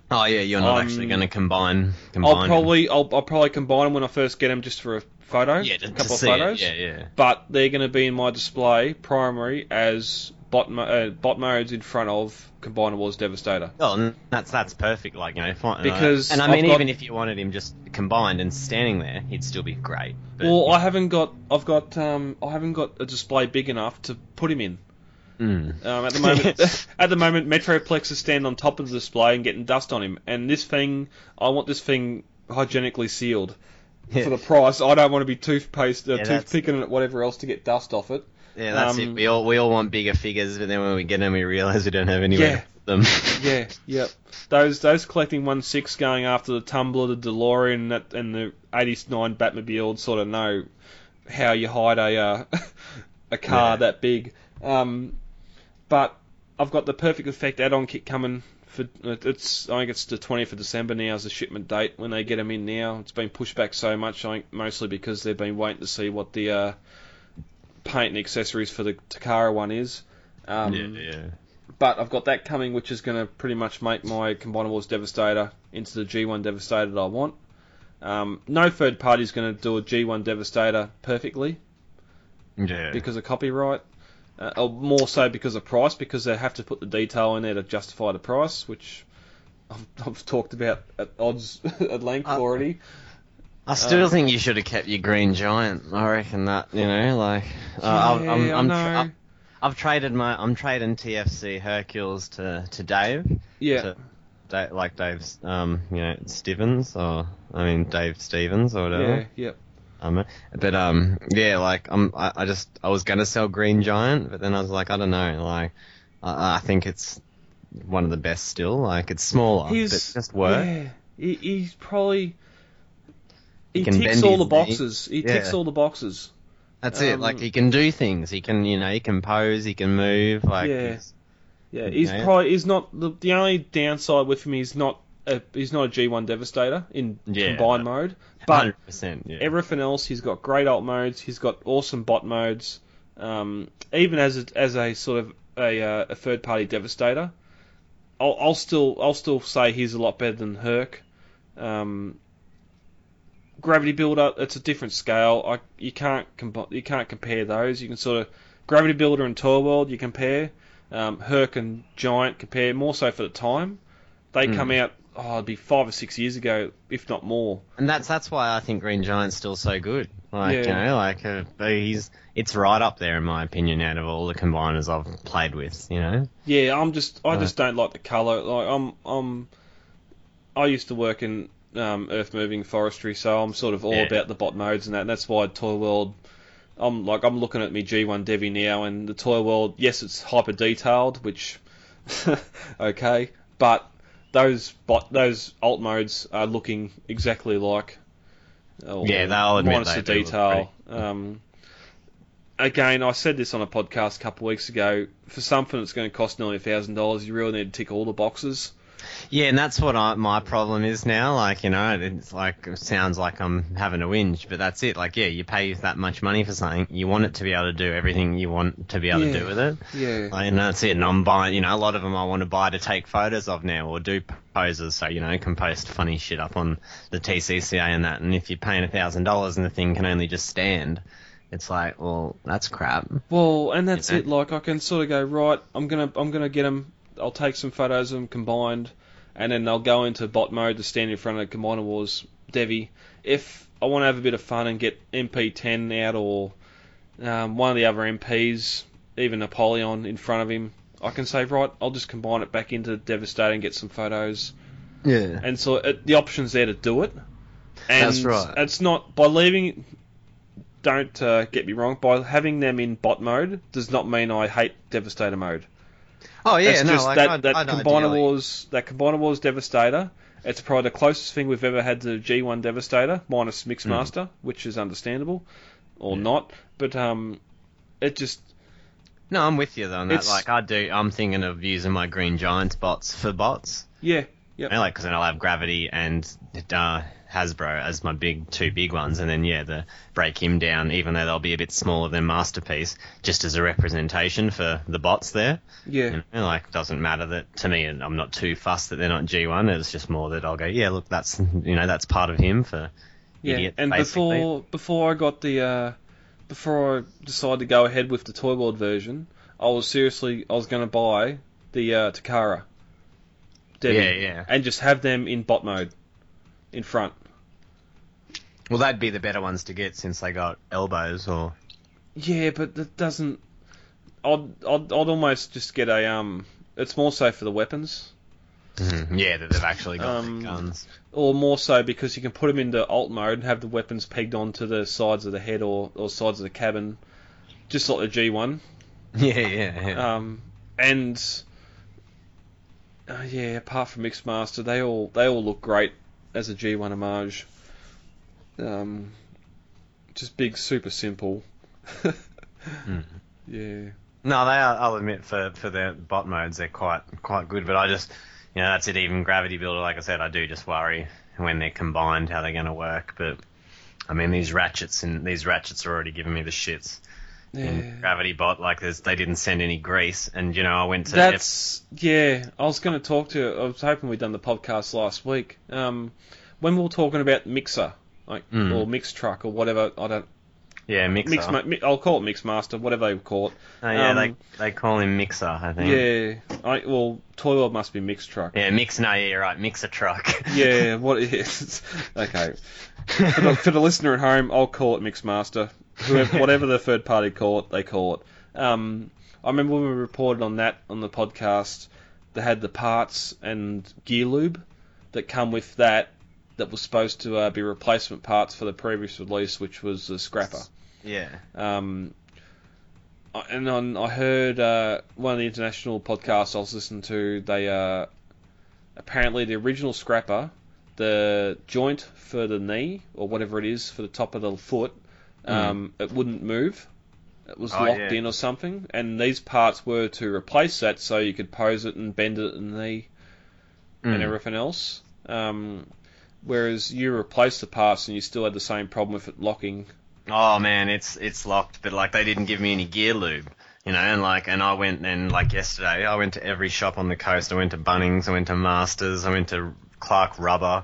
Oh yeah, you're not Um, actually going to combine. combine I'll probably I'll, I'll probably combine them when I first get them just for a photo, yeah, a couple to of see photos. It. Yeah, yeah. But they're going to be in my display primary as bot mo- uh, bot modes in front of Combiner Wars Devastator. Oh, and that's that's perfect. Like you know, fine. Because and I mean, got- even if you wanted him just combined and standing there, he'd still be great. But, Well, I haven't got I've got um, I haven't got a display big enough to put him in. Mm. Um, at the moment, at the moment, Metroplex is standing on top of the display and getting dust on him. And this thing, I want this thing hygienically sealed for the price. I don't want to be toothpaste, uh, Yeah, toothpicking it, whatever else to get dust off it. Yeah, that's Um, it. We all we all want bigger figures, but then when we get them, we realise we don't have anywhere Yeah. to put them. Yeah, yep. Those those collecting one six going after the Tumbler, the DeLorean, and, that, and the '89 Batmobile sort of know how you hide a uh, a car Yeah. that big. Um, but I've got the Perfect Effect add-on kit coming. For it's I think it's the 20th of December now is the shipment date when they get them in now. It's been pushed back so much, I think mostly because they've been waiting to see what the uh, paint and accessories for the Takara one is. Um, yeah, yeah. but I've got that coming, which is going to pretty much make my Combiner Wars Devastator into the G1 Devastator that I want. Um, no third party is going to do a G1 Devastator perfectly Yeah. because of copyright, uh, or more so because of price, because they have to put the detail in there to justify the price, which I've, I've talked about at odds at length Uh, already. I still um, think you should have kept your green giant. I reckon that you know, like uh, I've, Yeah, I'm, I I'm. I've, I've traded my I'm trading TFC Hercules to to Dave. Yeah, to- Da like Dave's, um, you know, Stevens or I mean Dave Stevens or whatever. yeah, yep. Um, but um, yeah, like I'm, I, I just I was gonna sell Green Giant, but then I was like, I don't know, like I, I think it's one of the best still. Like it's smaller, He's but just work. Yeah, he, he's probably he, He ticks all the knee. boxes. He ticks Yeah. all the boxes. That's it. Like Um, he can do things. He can, you know, he can pose. He can move. Like Yeah. he's- Yeah, he's Okay. probably he's not the, the only downside with him. He's not a, he's not a G1 Devastator in Yeah, combined no. mode, but 100%. Yeah. everything else he's got great alt modes. He's got awesome bot modes. Um, even as a, as a sort of a, uh, a third party Devastator, I'll, I'll still I'll still say he's a lot better than Herc. Um, Gravity Builder, it's a different scale. I you can't comp- you can't compare those. You can sort of Gravity Builder and Toy World you compare. um, Herc and Giant compare more so for the time. They Mm. come out, oh, it'd be five or six years ago, if not more. And that's that's why I think Green Giant's still so good. Like you know, like uh, he's it's right up there in my opinion out of all the combiners I've played with. You know. Yeah, I'm just, I just don't like the colour. Like I'm, I'm, I used to work in um, earth moving forestry, so I'm sort of all Yeah. about the bot modes and that. And that's why Toy World. I'm like I'm looking at my G1 Devi now, and the Toy World. Yes, it's hyper detailed, which okay, but those bot those alt modes are looking exactly like. oh, Yeah, they'll admit minus they the detail. Um, again, I said this on a podcast a couple of weeks ago. For something that's going to cost nearly thousand dollars, you really need to tick all the boxes. Yeah, and that's what I, my problem is now. Like, you know, it's like it sounds like I'm having a whinge, but that's it. Like, yeah, you pay that much money for something, you want it to be able to do everything you want to be able Yeah. to do with it. Yeah. Like, and that's it. And I'm buying, you know, a lot of them I want to buy to take photos of now or do poses, so you know, can post funny shit up on the TCCA and that. And if you're paying a thousand dollars and the thing can only just stand, it's like, well, that's crap. Well, and that's You know? it. Like I can sort of go right. I'm gonna I'm gonna get them. I'll take some photos of them combined, and then they'll go into bot mode to stand in front of Combiner Wars Devi. If I want to have a bit of fun and get MP10 out or um, one of the other MPs, even Napoleon in front of him, I can say right. I'll just combine it back into Devastator and get some photos. Yeah. and so it, the option's there to do it. And That's right. It's not by leaving. Don't uh, get me wrong. By having them in bot mode does not mean I hate Devastator mode. Oh yeah, it's no, just like that I'd, that I'd Combiner ideally- Wars that Combiner Wars Devastator. It's probably the closest thing we've ever had to G1 Devastator, minus Mixmaster, which is understandable, or. Yeah. not. But um, it just No, I'm with you though. On that, It's- like, I do. I'm thinking of using my Green Giants bots for bots. yeah, yep. I like because then I'll have Gravity and uh, Hasbro as my big two big ones, and then yeah, the break him down, even though they'll be a bit smaller than Masterpiece, just as a representation for the bots there. yeah. You know, like doesn't matter that to me, and I'm not too fussed that they're not G1. It's just more that I'll go, yeah, look, that's you know that's part of him for Yeah, idiots. and basically. before before I got the uh, before I decided to go ahead with the Toy World version, I was seriously I was going to buy the uh, Takara. Debbie, Yeah, yeah. And just have them in bot mode, in front. well, that'd be the better ones to get since they got elbows or Yeah, but that doesn't. I'd, I'd I'd almost just get a um. It's more so for the weapons, yeah, that they've actually got Um, guns. or more so because you can put them into alt mode and have the weapons pegged onto the sides of the head or, or sides of the cabin, just like the G1. Yeah, yeah, yeah. Um, and uh, yeah, apart from Mixmaster, they all they all look great as a G1 homage. Um, just big, super simple. Hmm. Yeah, No, they are. I'll admit for for their bot modes, they're quite quite good. But I just, you know, that's it. Even Gravity Builder, like I said, I do just worry when they're combined how they're going to work. But I mean, these ratchets and these ratchets are already giving me the shits. Yeah. Gravity Bot, like there's, they didn't send any grease, and you know, I went to That's yeah. I was going to talk to. I was hoping we'd done the podcast last week. Um, when we were talking about Mixer, like Mm. or Mix Truck or whatever. I don't yeah Mixer. Mix. I'll call it Mixmaster, whatever they call it. oh, yeah, um, they they call him Mixer, I think. Yeah. I, well, Toy World must be Mix Truck. Yeah, Mix. No, yeah, you're right. Mixer truck. Yeah, what it is. Okay. For the, for the listener at home, I'll call it Mixmaster. Whoever, whatever the third party call it, they call it. Um, I remember when we reported on that on the podcast, they had the parts and gear lube that come with that that was supposed to uh, be replacement parts for the previous release, which was the Scrapper. yeah. Um, and on, I heard uh, one of the international podcasts I was listening to. They uh, apparently the original scrapper, the joint for the knee or whatever it is for the top of the foot, um, it wouldn't move. It was Oh, locked yeah. in or something, and these parts were to replace that, so you could pose it and bend it in the knee and Mm. everything else. Um, whereas you replace the parts and you still had the same problem with it locking. Oh man, it's it's locked, but like they didn't give me any gear lube, you know, and like and I went and like yesterday, I went to every shop on the coast. I went to Bunnings, I went to Masters, I went to Clark Rubber,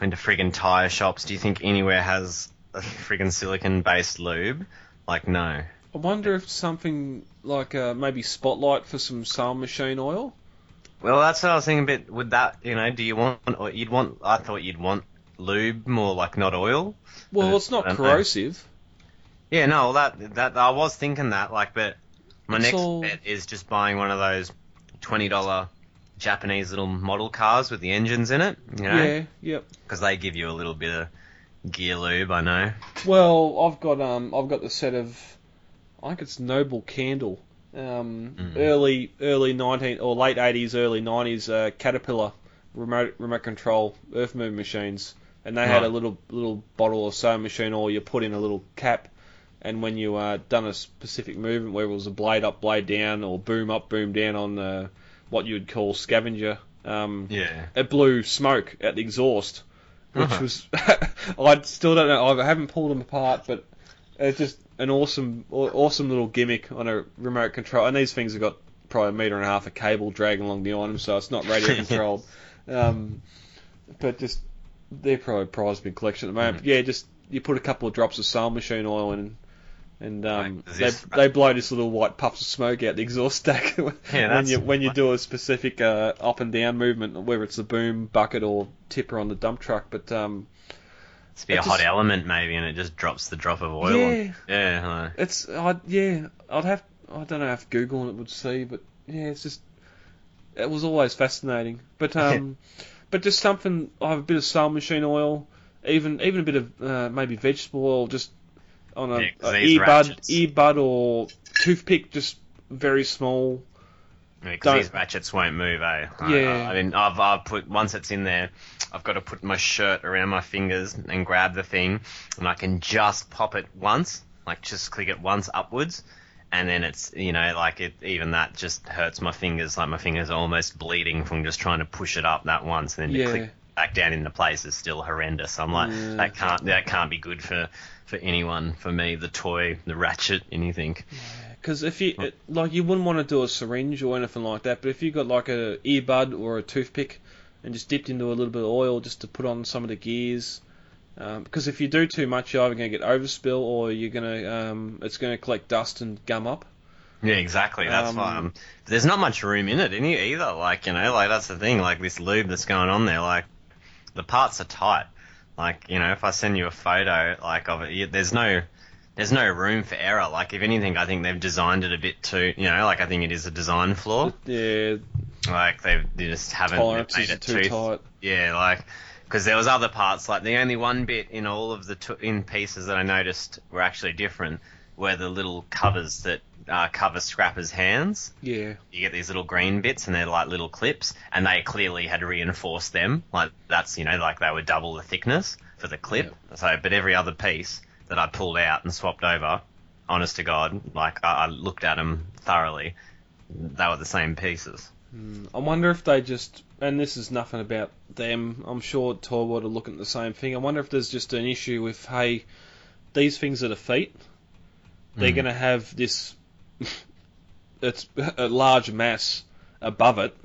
went to friggin' tire shops. Do you think anywhere has a friggin' silicon based lube? Like no. I wonder if something like uh, maybe Spotlight for some sewing machine oil. Well, that's what I was thinking. But would that, you know, do you want or you'd want? I thought you'd want lube more like not oil. Well, it's not don't know. corrosive. Yeah, no, that that I was thinking that like, but my It's next all- bet is just buying one of those twenty dollar Japanese little model cars with the engines in it. You know, Yeah, yep. because they give you a little bit of gear lube. I know. Well, I've got um, I've got the set of, I think it's Noble Candle, um, Mm. early early nineteen or late eighties, early nineties uh, Caterpillar remote remote control earth moving machines, and they had a little little bottle of sewing machine oil. You put in a little cap, and when you uh, done a specific movement, where it was a blade up, blade down, or boom up, boom down on uh, what you would call scavenger, um, Yeah. it blew smoke at the exhaust, which Uh-huh. was I still don't know. I haven't pulled them apart, but it's just an awesome, awesome little gimmick on a remote control. And these things have got probably a meter and a half of cable dragging along behind them, so it's not radio controlled. um, but just they're probably prized big collection at the moment. Mm. But yeah, just you put a couple of drops of sewing machine oil in. And um, Like, they, this- they blow this little white puffs of smoke out the exhaust stack when that's- you when you do a specific uh, up and down movement, whether it's the boom bucket or tipper on the dump truck. But um, It's be It a hot element maybe, and it just drops the drop of oil. Yeah. On. Yeah. I- it's I yeah I'd have I don't know if Google it would see, but yeah, it's just it was always fascinating. But um, but just something I have a bit of sewing machine oil, even even a bit of uh, maybe vegetable oil, just on a, Yeah, 'cause a these earbud ratchets- earbud or toothpick, just very small. Because Don't- these ratchets won't move, eh? I- Yeah. I, mean, I've, I've put once it's in there, I've got to put my shirt around my fingers and grab the thing, and I can just pop it once, like just click it once upwards, and then it's you know like it even that just hurts my fingers, like my fingers are almost bleeding from just trying to push it up that once, and then Yeah. to click back down into place is still horrendous. I'm like Yeah. that can't that can't be good for for anyone, for me, the toy, the ratchet, anything. Because if you it, like, you wouldn't want to do a syringe or anything like that. But if you got like a earbud or a toothpick, and just dipped into a little bit of oil just to put on some of the gears, um, because if you do too much, you're either going to get overspill or you're going to um, it's going to collect dust and gum up. Yeah, exactly. That's Um, why. Um, there's not much room in it any either. Like you know, like that's the thing. Like this lube that's going on there. Like the parts are tight. Like you know, if I send you a photo like of it, you, there's no there's no room for error. Like if anything, I think they've designed it a bit too. You know, like I think it is a design flaw. Yeah, Like they've they just haven't tolerances made it too too tight. yeah, like because there was other parts. Like the only one bit in all of the t- in pieces that I noticed were actually different were the little covers that uh, cover scrappers' hands. Yeah, You get these little green bits, and they're like little clips, and they clearly had reinforced them. Like that's you know like they were double the thickness for the clip. So, but every other piece that I pulled out and swapped over, honest to God, like I, I looked at them thoroughly. They were the same pieces. I wonder if they just and this is nothing about them. I'm sure Toy World are looking at the same thing. I wonder if there's just an issue with hey, these things are the feet. They're Mm. going to have this. it's a large mass above it.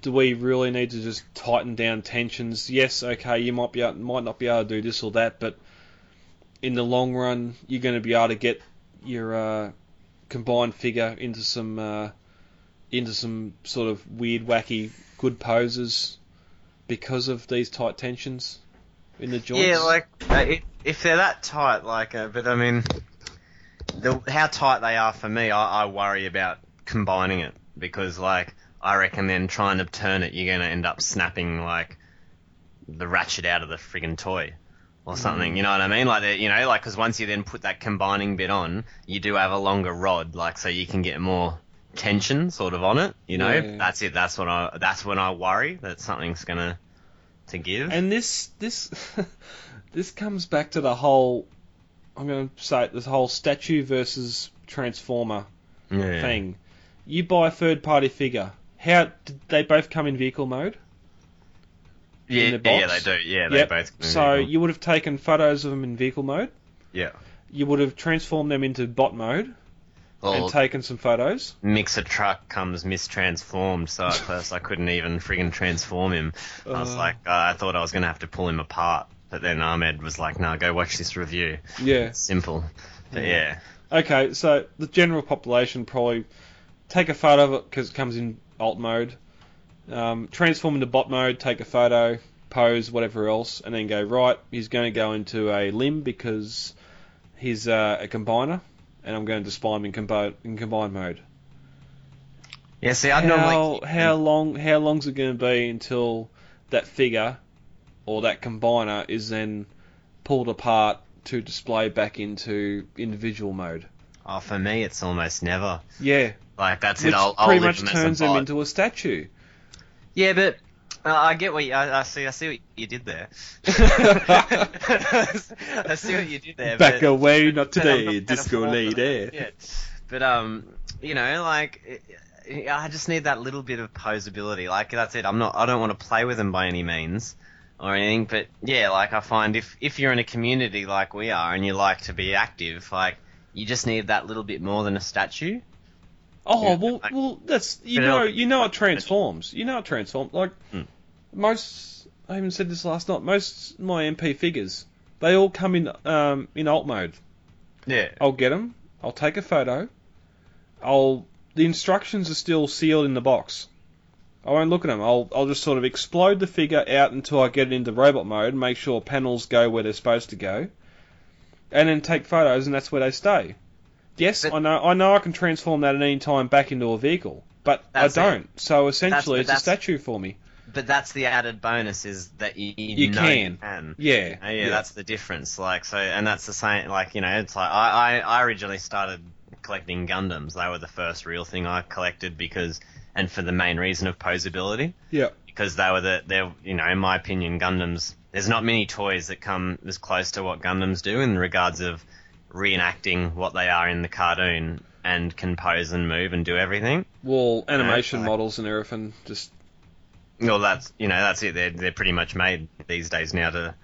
Do we really need to just tighten down tensions? Yes, okay, you might be able, might not be able to do this or that, but in the long run, you're going to be able to get your uh, combined figure into some uh, into some sort of weird, wacky, good poses because of these tight tensions in the joints. Yeah, like uh, if, if they're that tight, like, uh, but I mean, the, how tight they are for me, I, I worry about combining it because, like, I reckon then trying to turn it, you're gonna end up snapping like the ratchet out of the friggin' toy or something. You know what I mean? Like, you know, like because once you then put that combining bit on, you do have a longer rod, like, so you can get more tension sort of on it. You know, Yeah. that's it. That's what I. That's when I worry that something's gonna to give. And this this this comes back to the whole I'm going to say it, this whole statue versus transformer yeah. thing. You buy a third party figure. How did they both come in vehicle mode? Yeah, the yeah, they do. Yeah, they Yep. both. So you would have taken photos of them in vehicle mode. yeah, You would have transformed them into bot mode well, and taken some photos. mixer truck comes mistransformed, so at first I couldn't even friggin' transform him. I was Uh. like, uh, I thought I was gonna have to pull him apart, but then Ahmed was like, "No, go watch this review. Yeah. Simple." But yeah, Okay, so the general population probably take a photo of it because it comes in alt mode, um, transform into bot mode, take a photo, pose, whatever else, and then go right. He's going to go into a limb because he's uh, a combiner, and I'm going to display him in, combo- in combine mode. Yeah, see, I'd how normally how long how long's it going to be until that figure or that combiner is then pulled apart to display back into individual mode? Oh, for me, it's almost never. Yeah, Like that's which it. I'll, I'll pretty much as a turns them into a statue. Yeah, but uh, I get what you, I, I see. I see what you did there. I see what you did there. Back but, away, not today, disco lady. Yeah. But um, you know, like. I just need that little bit of posability. Like that's it. I'm not. I don't want to play with them by any means or anything. But yeah, like I find if if you're in a community like we are and you like to be active, like you just need that little bit more than a statue. Oh Yeah, well, like- well that's you know you know it transforms. You know it transforms. Like Hmm. most, I even said this last night. Most my MP figures, they all come in um, in alt mode. Yeah. I'll get them. I'll take a photo. I'll. The instructions are still sealed in the box. I won't look at them. I'll I'll just sort of explode the figure out until I get it into robot mode, make sure panels go where they're supposed to go, and then take photos, and that's where they stay. Yes, But- I know I know I can transform that at any time back into a vehicle, but I don't. So essentially, it's a statue for me. But that's the added bonus is that you, you, You know can. you can. Yeah, Oh, yeah, that's the difference. Like so, and that's the same. Like you know, it's like I, I, I originally started collecting Gundams. They were the first real thing I collected because, and for the main reason of posability, yeah. because they were the, they're you know, in my opinion, Gundams. There's not many toys that come as close to what Gundams do in regards of reenacting what they are in the cartoon and can pose and move and do everything. Well, animation like- models and everything just Well, that's you know that's it. They're they're pretty much made these days now to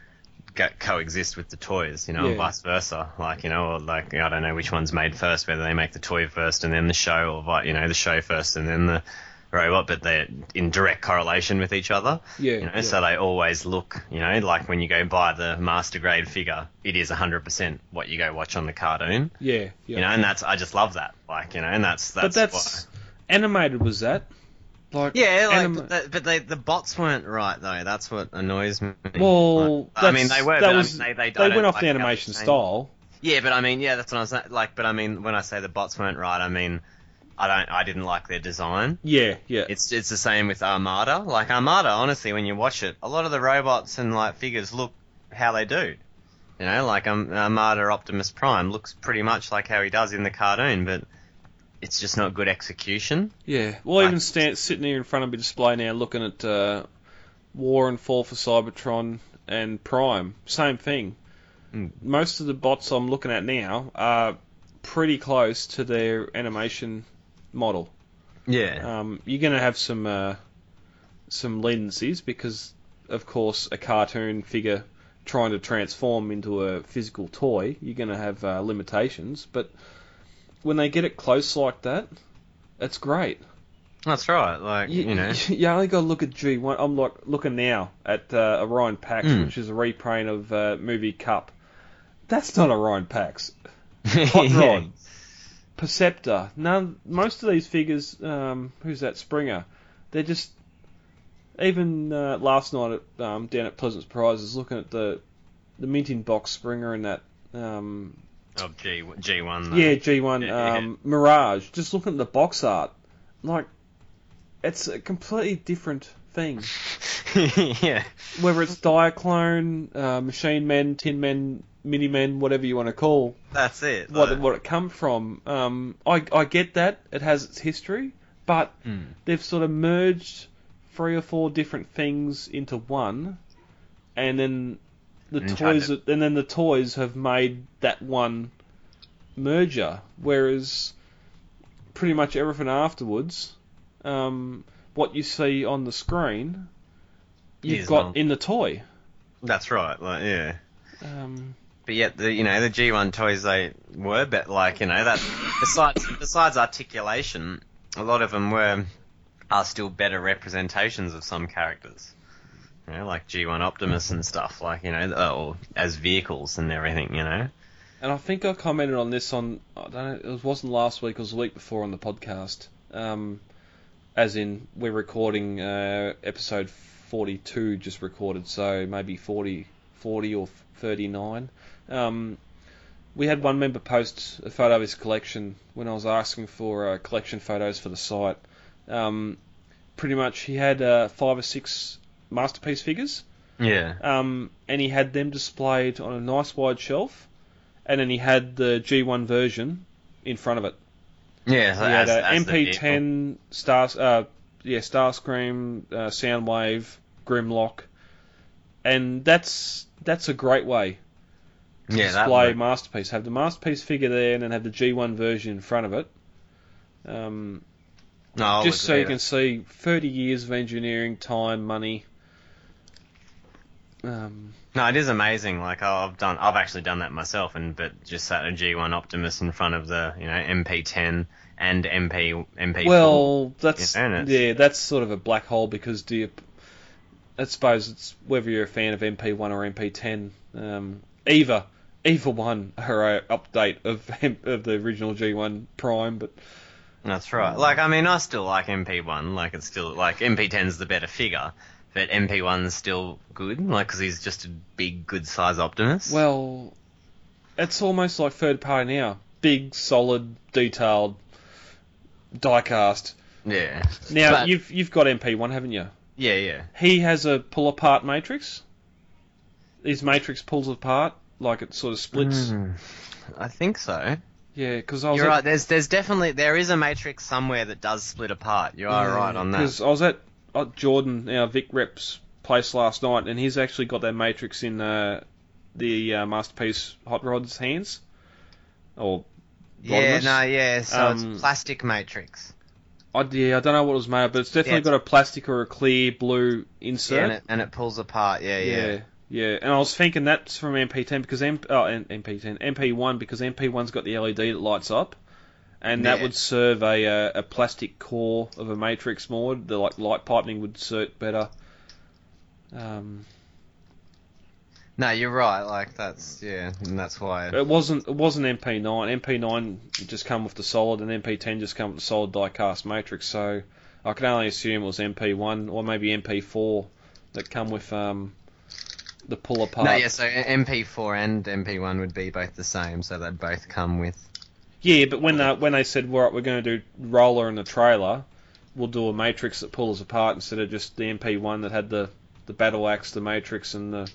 go, coexist with the toys, you know, Yeah. and vice versa. Like you know, or like I don't know which one's made first, whether they make the toy first and then the show, or you know the show first and then the robot, but they're in direct correlation with each other. yeah. You know, yeah. so they always look, you know, like when you go buy the master grade figure, it is 100% what you go watch on the cartoon. yeah, yeah. You know, and that's I just love that. Like, you know, and that's that's but that's animated was that? Like Yeah, like, anim- but, the, but they, the bots weren't right though. That's what annoys me. well, Like, I mean, they were. That but, was, I mean, they, they, they went off like the animation style. Yeah, but I mean, yeah, that's what I was saying. Like, but I mean, when I say the bots weren't right, I mean, I don't, I didn't like their design. Yeah, yeah. It's it's the same with Armada. Like Armada, honestly, when you watch it, a lot of the robots and like figures look how they do. You know, like um, Armada Optimus Prime looks pretty much like how he does in the cartoon, but it's just not good execution. Yeah. Well, Like- even stand, sitting here in front of my display now, looking at uh, War and Fall for Cybertron and Prime, same thing. Mm. Most of the bots I'm looking at now are pretty close to their animation model. Yeah. Um, you're going to have some uh, some latencies because, of course, a cartoon figure trying to transform into a physical toy, you're going to have uh, limitations. But when they get it close like that, it's great. That's right. Like You, you know. you only got to look at G1. I'm like looking now at uh, Orion Pax, Mm. which is a reprint of uh, movie Kup. That's not Orion Pax. Hot Yeah. Rod, Perceptor. None. Most of these figures. Um, who's that? Springer. They're just. Even uh, last night at, um, down at Pleasant Prizes, looking at the the minting box Springer and that. Um, Oh, G G one. yeah, G1 Yeah, yeah. um, Mirage. Just looking at the box art, like it's a completely different thing. yeah. Whether it's Diaclone, uh, Machine Men, Tin Men, Mini Men, whatever you want to call That's it. what what it come from. Um, I I get that it has its history, but Mm. they've sort of merged three or four different things into one, and then the And toys to- and then the toys have made that one merger. Whereas pretty much everything afterwards, um, what you see on the screen, you've Is got not- in the toy. That's right. Like yeah. Um, But yet the you know the G1 toys they were but like you know that besides besides articulation, a lot of them were are still better representations of some characters. You know, like G1 Optimus and stuff, like you know, or as vehicles and everything. You know, and I think I commented on this on I don't know it wasn't last week, it was the week before on the podcast. Um, as in we're recording uh, episode 42 just recorded, so maybe 40, 40 or 39. Um, we had one member post a photo of his collection when I was asking for uh, collection photos for the site. Um, pretty much, he had uh, five or six masterpiece figures, Yeah. um, and he had them displayed on a nice wide shelf, and then he had the G1 version in front of it. Yeah. So He had as, a as the vehicle. MP10 Star, uh, yeah, Starscream, uh, Soundwave, Grimlock, and that's that's a great way to Yeah, display would- masterpiece. Have the masterpiece figure there, and then have the G1 version in front of it. Um, No, just so you agree. can see 30 years of engineering, time, money. Um, No, it is amazing. Like I've done, I've actually done that myself, and but just sat a G1 Optimus in front of the you know MP10 and MP MP4. well, that's yeah, that's sort of a black hole because do you? I suppose it's whether you're a fan of MP1 or MP10. Um, either either one are update of of the original G1 Prime, but That's right. Like I mean, I still like MP1. Like it's still like MP10's the better figure, but MP1's still good. Like because he's just a big, good size Optimus. well, it's almost like third party now. Big, solid, detailed, diecast. yeah. Now But- you've you've got MP1, haven't you? Yeah, yeah. He has a pull apart matrix. His matrix pulls apart, like it sort of splits. Mm, I think so. Yeah, because I was You're at, right. There's there's definitely there is a matrix somewhere that does split apart. You are right on that. Because I was at Jordan, our Vic Rep's place last night, and he's actually got that matrix in uh, the uh, masterpiece Hot Rod's hands. Or Yeah, Rodimus. no, yeah. So Um, it's plastic matrix. I, yeah, I don't know what it was made, of, but it's definitely Yeah, it's- got a plastic or a clear blue Yeah, insert. and it, and it pulls apart. Yeah, yeah. yeah, yeah. And I was thinking that's from MP10 because M, oh, MP10, MP1 because MP1's got the LED that lights up, and that Yeah. would serve a uh, a plastic core of a matrix more. The like light piping would suit better. Um, No, you're right. Like that's yeah, and that's why. it wasn't it wasn't MP9. MP9 just come with the solid, and MP10 just come with the solid die-cast matrix. So I can only assume it was MP1 or maybe MP4 that come with um, the pull apart. No, yeah. So MP4 and MP1 would be both the same, so they'd both come with. Yeah, but when they when they said, "Right, we're going to do roller and the trailer," we'll do a matrix that pulls apart instead of just the MP1 that had the the battle axe, the matrix, and the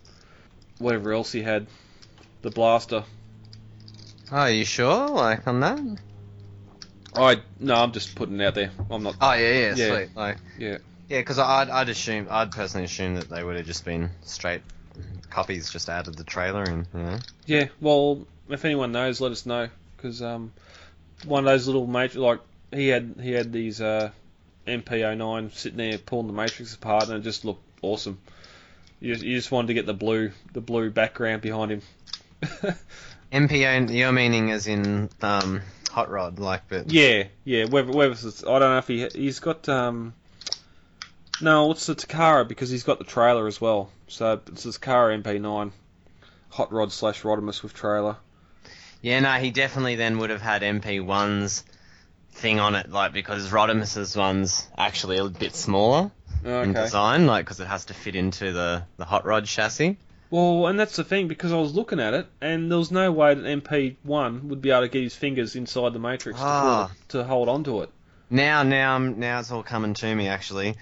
whatever else he had, the blaster. Oh, are you sure? Like on that? I no, I'm just putting it out there. I'm not. Oh yeah, yeah, Yeah. sweet. Like Yeah. yeah, because I'd I'd assume I'd personally assume that they would have just been straight copies, just out of the trailer and you know. Yeah. Well, if anyone knows, let us know because um, one of those little matrix like he had he had these uh, MP09 sitting there pulling the matrix apart and it just looked awesome. You just, you just wanted to get the blue the blue background behind him. MPO, you're meaning as in um, hot rod, like but Yeah, yeah. Whether, whether it's, I don't know if he he's got um. No, it's the Takara because he's got the trailer as well. So it's the Takara MP9, hot rod slash Rodimus with trailer. Yeah, no, he definitely then would have had MP1's thing on it, like because Rodimus's one's actually a bit smaller in Okay. design, like because it has to fit into the the hot rod chassis. Well, and that's the thing because I was looking at it and there was no way that MP1 would be able to get his fingers inside the matrix to, Ah. it, to hold onto it. Now, now, now it's all coming to me. Actually,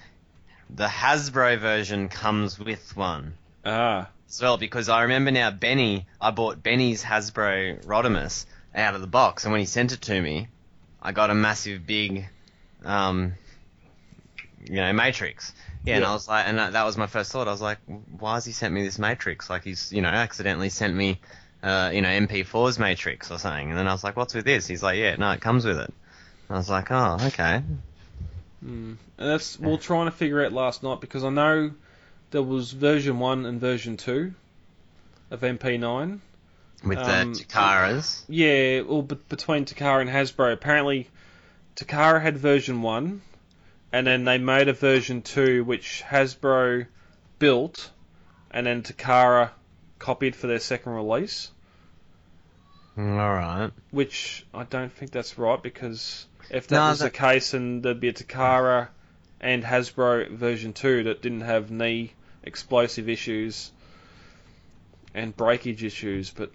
the Hasbro version comes with one Ah, as well because I remember now Benny. I bought Benny's Hasbro Rodimus out of the box, and when he sent it to me, I got a massive big, um, you know, matrix. Yeah, and I was like, and that, that was my first thought. I was like, why has he sent me this matrix? Like he's, you know, accidentally sent me, uh, you know, MP4's matrix or something. And then I was like, what's with this? He's like, yeah, no, it comes with it. I was like, oh, okay. mm. and that's we we're trying to figure out last night because I know there was version one and version two of MP9. With Um, the Takaras. Yeah, well, be- between Takara and Hasbro, apparently Takara had version one, and then they made a version two which Hasbro built, and then Takara copied for their second release. Mm, All right. which I don't think that's right because if that No, was that- the case, and there'd be a Takara and Hasbro version two that didn't have knee explosive issues and breakage issues, but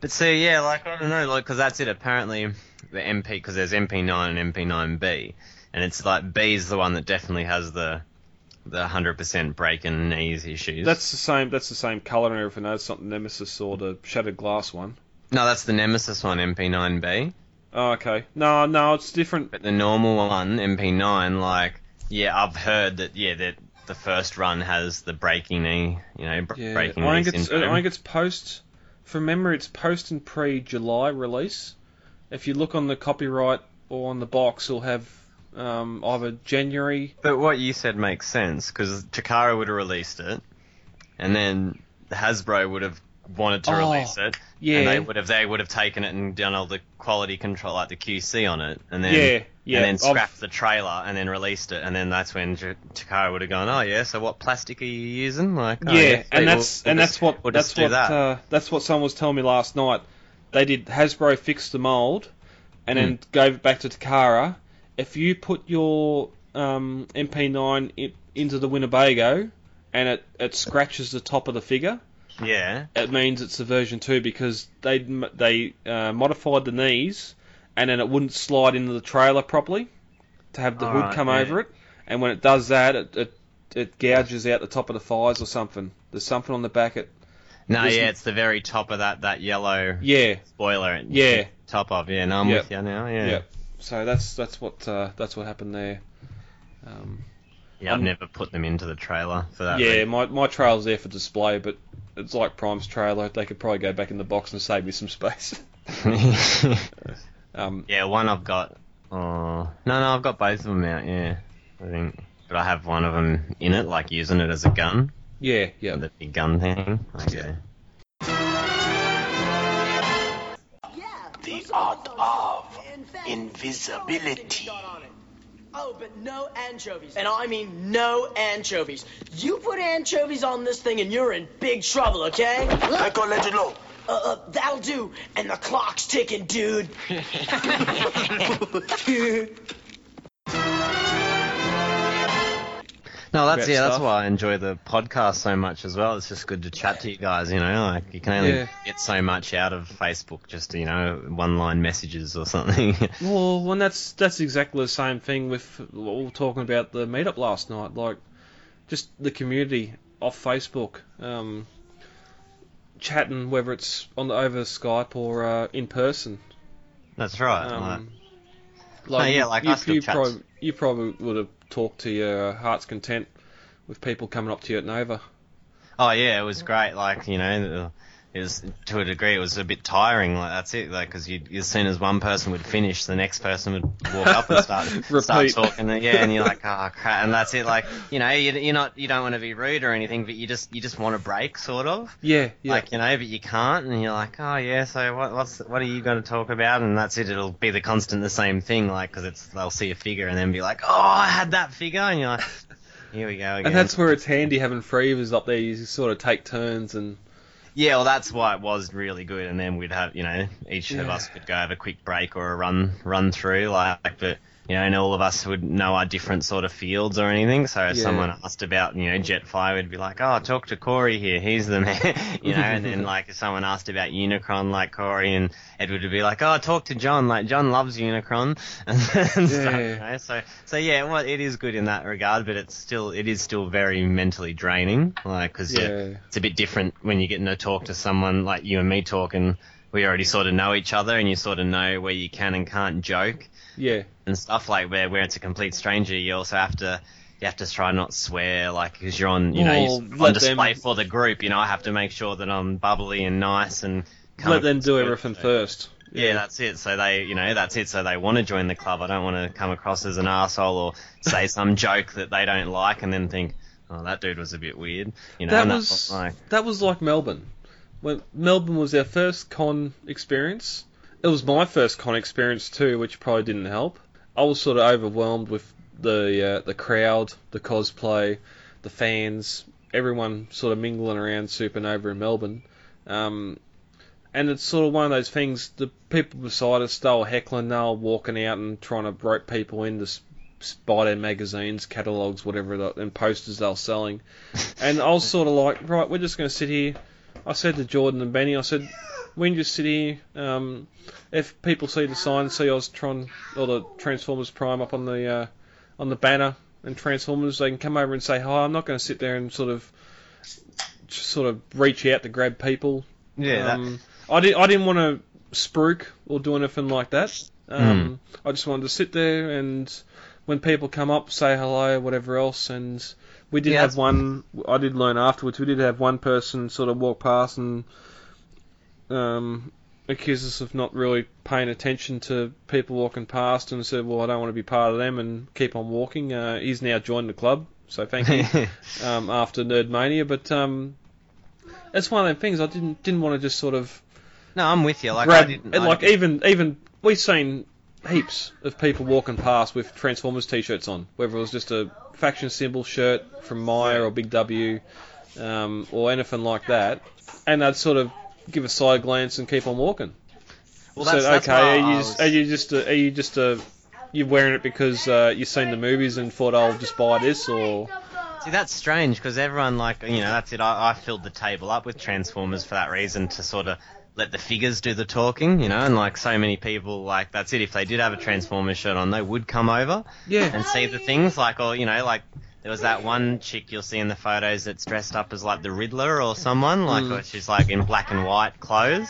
But see, yeah, like I don't know, like because that's it. Apparently, the MP because there's MP9 and MP9B, and it's like B is the one that definitely has the the hundred percent break and knees issues. that's the same. That's the same color and everything. That's not the Nemesis or the Shattered Glass one. no, that's the Nemesis one, MP9B. Oh, okay. No, no, it's different. But the normal one, MP9, like yeah, I've heard that yeah that the first run has the breaking knee, you know, br- Yeah, breaking I knee think it's syndrome. I think it's post. From memory, it's post and pre July release. If you look on the copyright or on the box, it'll have um, either January. But what you said makes sense because Takara would have released it, and then Hasbro would have wanted to Oh, release it, Yeah, and they would have they would have taken it and done all the quality control, like the QC on it, and then yeah, yeah. and then I've- the trailer and then released it, and then that's when J- Takara would have gone, oh yeah, so what plastic are you using? Like, oh, yeah, sweet, and we'll- that's we'll and just- that's what we'll that's what that. uh, that's what someone was telling me last night. They did Hasbro fixed the mold, and then Hmm. gave it back to Takara. If you put your um, MP9 in, into the Winnebago, and it, it scratches the top of the figure, yeah, it means it's a version two because they they uh, modified the knees, and then it wouldn't slide into the trailer properly to have the hood come yeah. over it. And when it does that, it, it it gouges out the top of the thighs or something. There's something on the back. It no, yeah, it's the very top of that that yellow yeah spoiler. at- yeah top of yeah. No, I'm Yeah. with you now. Yeah, yeah. So that's that's what uh, that's what happened there. Um, Yeah, I've never put them into the trailer for that. yeah, reason. my my trailer's there for display, but it's like Prime's trailer. They could probably go back in the box and save me some space. um, yeah, one I've got. Oh no, no, I've got both of them out. Yeah, I think, but I have one of them in it, like using it as a gun, yeah, yeah. the big gun thing. Okay. The art of invisibility. Oh, but no anchovies. And I mean no anchovies. You put anchovies on this thing and you're in big trouble, okay? I can let you know. Uh, uh, that'll do. And the clock's ticking, dude. No, that's yeah, that's why I enjoy the podcast so much as well. It's just good to chat to you guys. You know, like you can only Yeah. get so much out of Facebook, just you know, one line messages or something. Well, and that's that's exactly the same thing with what we were talking about the meetup last night. Like, just the community off Facebook, um, chatting whether it's on the over Skype or uh, in person. that's right. like- Um, Oh, yeah, like you, I still you, probably, you probably would have talked to your heart's content with people coming up to you at Nova. Oh yeah, it was great. Like you know, it was to a degree. It was a bit tiring. Like that's it. Like because as soon as one person would finish, the next person would walk up and start start talking. And, yeah, and you're like, oh crap. And that's it. Like you know, you, you're not you don't want to be rude or anything, but you just you just want a break, sort of. Yeah, yeah. Like you know, but you can't, and you're like, oh yeah. So what what's what are you going to talk about? And that's it. It'll be the constant, the same thing. Like because it's they'll see a figure and then be like, oh, I had that figure, and you're like, here we go again. and that's where it's handy having freevers up there. You sort of take turns and Yeah, well, that's why it was really good. And then we'd have, you know, each of us could go have a quick break or a run, run through, like, but you know, and all of us would know our different sort of fields or anything. So if Yeah. someone asked about, you know, Jetfire, we'd be like, oh, talk to Corey here. He's the man, you know. and then like if someone asked about Unicron, like Corey and Edward would be like, oh, talk to John. Like John loves Unicron and, and stuff. Yeah. You know? So so yeah, well, it is good in that regard, but it's still it is still very mentally draining, like because yeah, it's a bit different when you're getting to talk to someone like you and me talking. We already sort of know each other, and you sort of know where you can and can't joke yeah, and stuff like where where it's a complete stranger. You also have to you have to try not swear, like because you're on you know you're on display them- for the group. You know, I have to make sure that I'm bubbly and nice and let them do everything so- first. yeah, that's it. So they, you know, that's it. So they want to join the club. I don't want to come across as an asshole or say some joke that they don't like and then think, oh, that dude was a bit weird. You know, that was that's like, that was like Melbourne. When Melbourne was our first con experience, it was my first con experience too, which probably didn't help. I was sort of overwhelmed with the uh, the crowd, the cosplay, the fans, everyone sort of mingling around Supernova in Melbourne. Um, and it's sort of one of those things. The people beside us, they were heckling, they were walking out and trying to rope people in to buy their magazines, catalogs, whatever, and posters they were selling. And I was sort of like, right, we're just going to sit here. I said to Jordan and Benny, I said, we can just sit here. Um, if people see the sign, see Oztron or the Transformers Prime up on the uh, on the banner and Transformers, they can come over and say hi. I'm not going to sit there and sort of sort of reach out to grab people. Yeah, that- Um, I didn't. I didn't want to spruik or do anything like that. Um, I just wanted to sit there and when people come up, say hello, whatever else. And we did Yeah, have one. I did learn afterwards. We did have one person sort of walk past and um, accuse us of not really paying attention to people walking past, and said, "Well, I don't want to be part of them," and keep on walking. Uh, he's now joined the club, so thank you. um, after Nerd Mania, but um, it's one of them things. I didn't didn't want to just sort of no, I'm with you. Like, grab, I didn't, and I didn't- even even we've seen heaps of people walking past with Transformers t-shirts on, whether it was just a faction symbol shirt from Myer or Big W, um, or anything like that, and I'd sort of give a side glance and keep on walking. well, so that's, that's okay, why are you just was- are you just a, are you just a you're wearing it because uh, you've seen the movies and thought I'll just buy this or See, that's strange because everyone, like, you know, that's it. I, I filled the table up with Transformers for that reason to sort of let the figures do the talking, you know, and like so many people, like, that's it. If they did have a Transformers shirt on, they would come over yeah and see the things, like, or, you know, like, there was that one chick you'll see in the photos that's dressed up as like the Riddler or someone, like, Mm. or she's like in black and white clothes.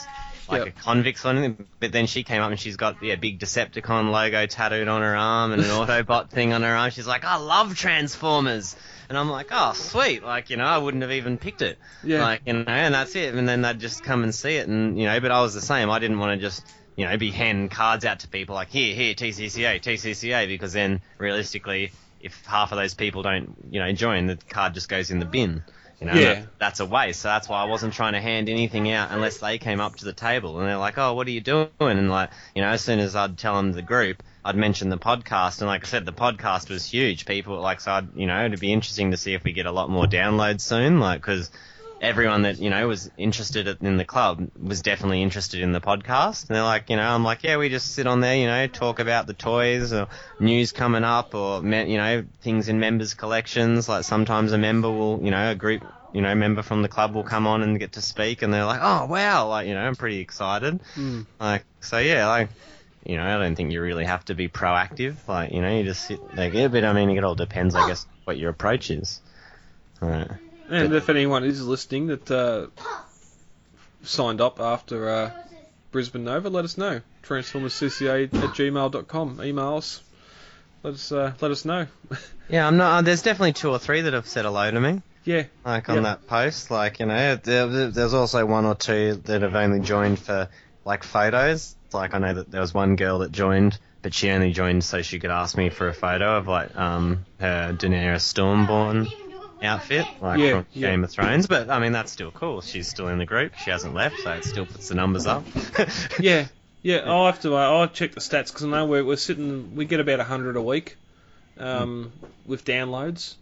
Like Yep. a convict or anything, but then she came up and she's got yeah big Decepticon logo tattooed on her arm and an Autobot thing on her arm. She's like, I love Transformers. And I'm like, oh, sweet. Like, you know, I wouldn't have even picked it. Yeah. Like, you know, and that's it. And then they'd just come and see it. And, you know, but I was the same. I didn't want to just, you know, be handing cards out to people like, here, here, TCCA, TCCA, because then realistically, if half of those people don't, you know, join, the card just goes in the bin. You know, Yeah. that's a waste. So that's why I wasn't trying to hand anything out unless they came up to the table and they're like, "Oh, what are you doing?" And like, you know, as soon as I'd tell them the group, I'd mention the podcast. And like I said, the podcast was huge. People like, so I'd, you know, it'd be interesting to see if we get a lot more downloads soon. Like, because everyone that you know was interested in the club was definitely interested in the podcast. And they're like, you know, I'm like, yeah, we just sit on there, you know, talk about the toys or news coming up or you know things in members' collections. Like sometimes a member will, you know, a group, you know, member from the club will come on and get to speak, and they're like, oh wow, like you know, I'm pretty excited. Mm. Like so, yeah, like. You know, I don't think you really have to be proactive. Like, you know, you just sit like, yeah, but I mean, it all depends, I guess, what your approach is. Right. And if anyone is listening that uh, signed up after uh, Brisbane Nova, let us know. TransformersCCA at gmail.com. Email us. Let us uh, let us know. Yeah, I'm not. Uh, there's definitely two or three that have said hello to me, yeah, like on that post. Like you know, there, there's also one or two that have only joined for like photos. Like I know that there was one girl that joined, but she only joined so she could ask me for a photo of like um her Daenerys Stormborn outfit, like Yeah, from yeah. Game of Thrones. But I mean, that's still cool. She's still in the group. She hasn't left, so it still puts the numbers up. yeah, yeah. I'll have to. Uh, I'll check the stats because I know we're, we're sitting. We get about hundred a week um, with downloads.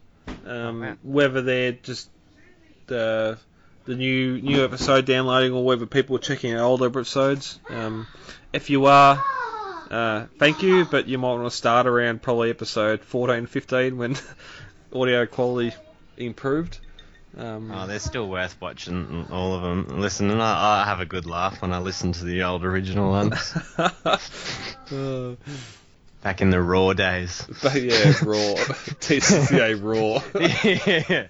Um, wow. Whether they're just the the new new episode downloading or whether people are checking out older episodes. Um, if you are, uh, thank you, but you might want to start around probably episode 14, 15 when audio quality improved. Um, Oh, they're still worth watching, all of them. Listen, and I, I have a good laugh when I listen to the old original ones. uh, Back in the raw days. but yeah, raw. TCCA raw. yeah.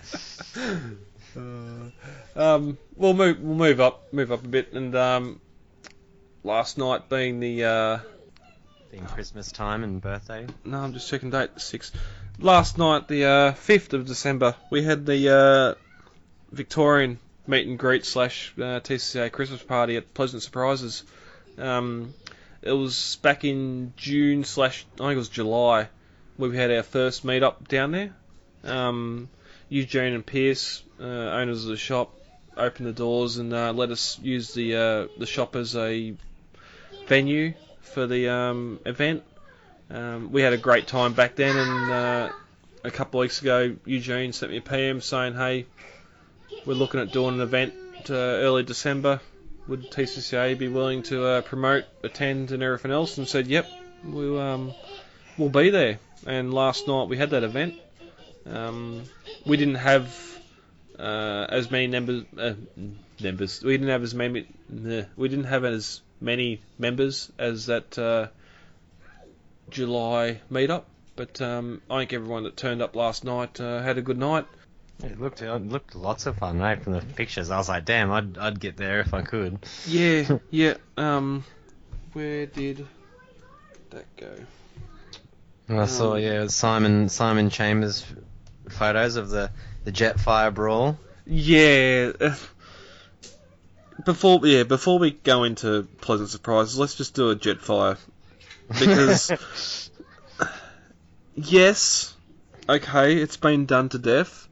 Um, we'll move we'll move up move up a bit and um, last night being the uh, Being Christmas time and birthday. no I'm just checking date six last night the uh, fifth of December we had the uh, Victorian meet and greet slash uh, TCCA Christmas party at Pleasant Surprises. Um, it was back in June slash I think it was July we had our first meet up down there. Um, Eugene and Pierce, uh, owners of the shop, opened the doors and uh, let us use the uh, the shop as a venue for the um, event. Um, we had a great time back then, and uh, a couple of weeks ago, Eugene sent me a PM saying, "Hey, we're looking at doing an event uh, early December. would TCCA be willing to uh, promote, attend, and everything else, and said, "Yep, we'll um, we'll be there." And last night we had that event. Um, we didn't have uh, as many members. Uh, members. We didn't have as many. we didn't have as many members as that uh, July meetup. But um, I think everyone that turned up last night uh, had a good night. It looked it looked lots of fun, right? From the pictures, I was like, damn, I'd I'd get there if I could. Yeah, yeah. Um, where did that go? I saw Um, yeah Simon Simon Chambers photos of the the Jetfire brawl. Yeah. Before yeah, before we go into pleasant surprises, let's just do a Jetfire because yes, okay, it's been done to death.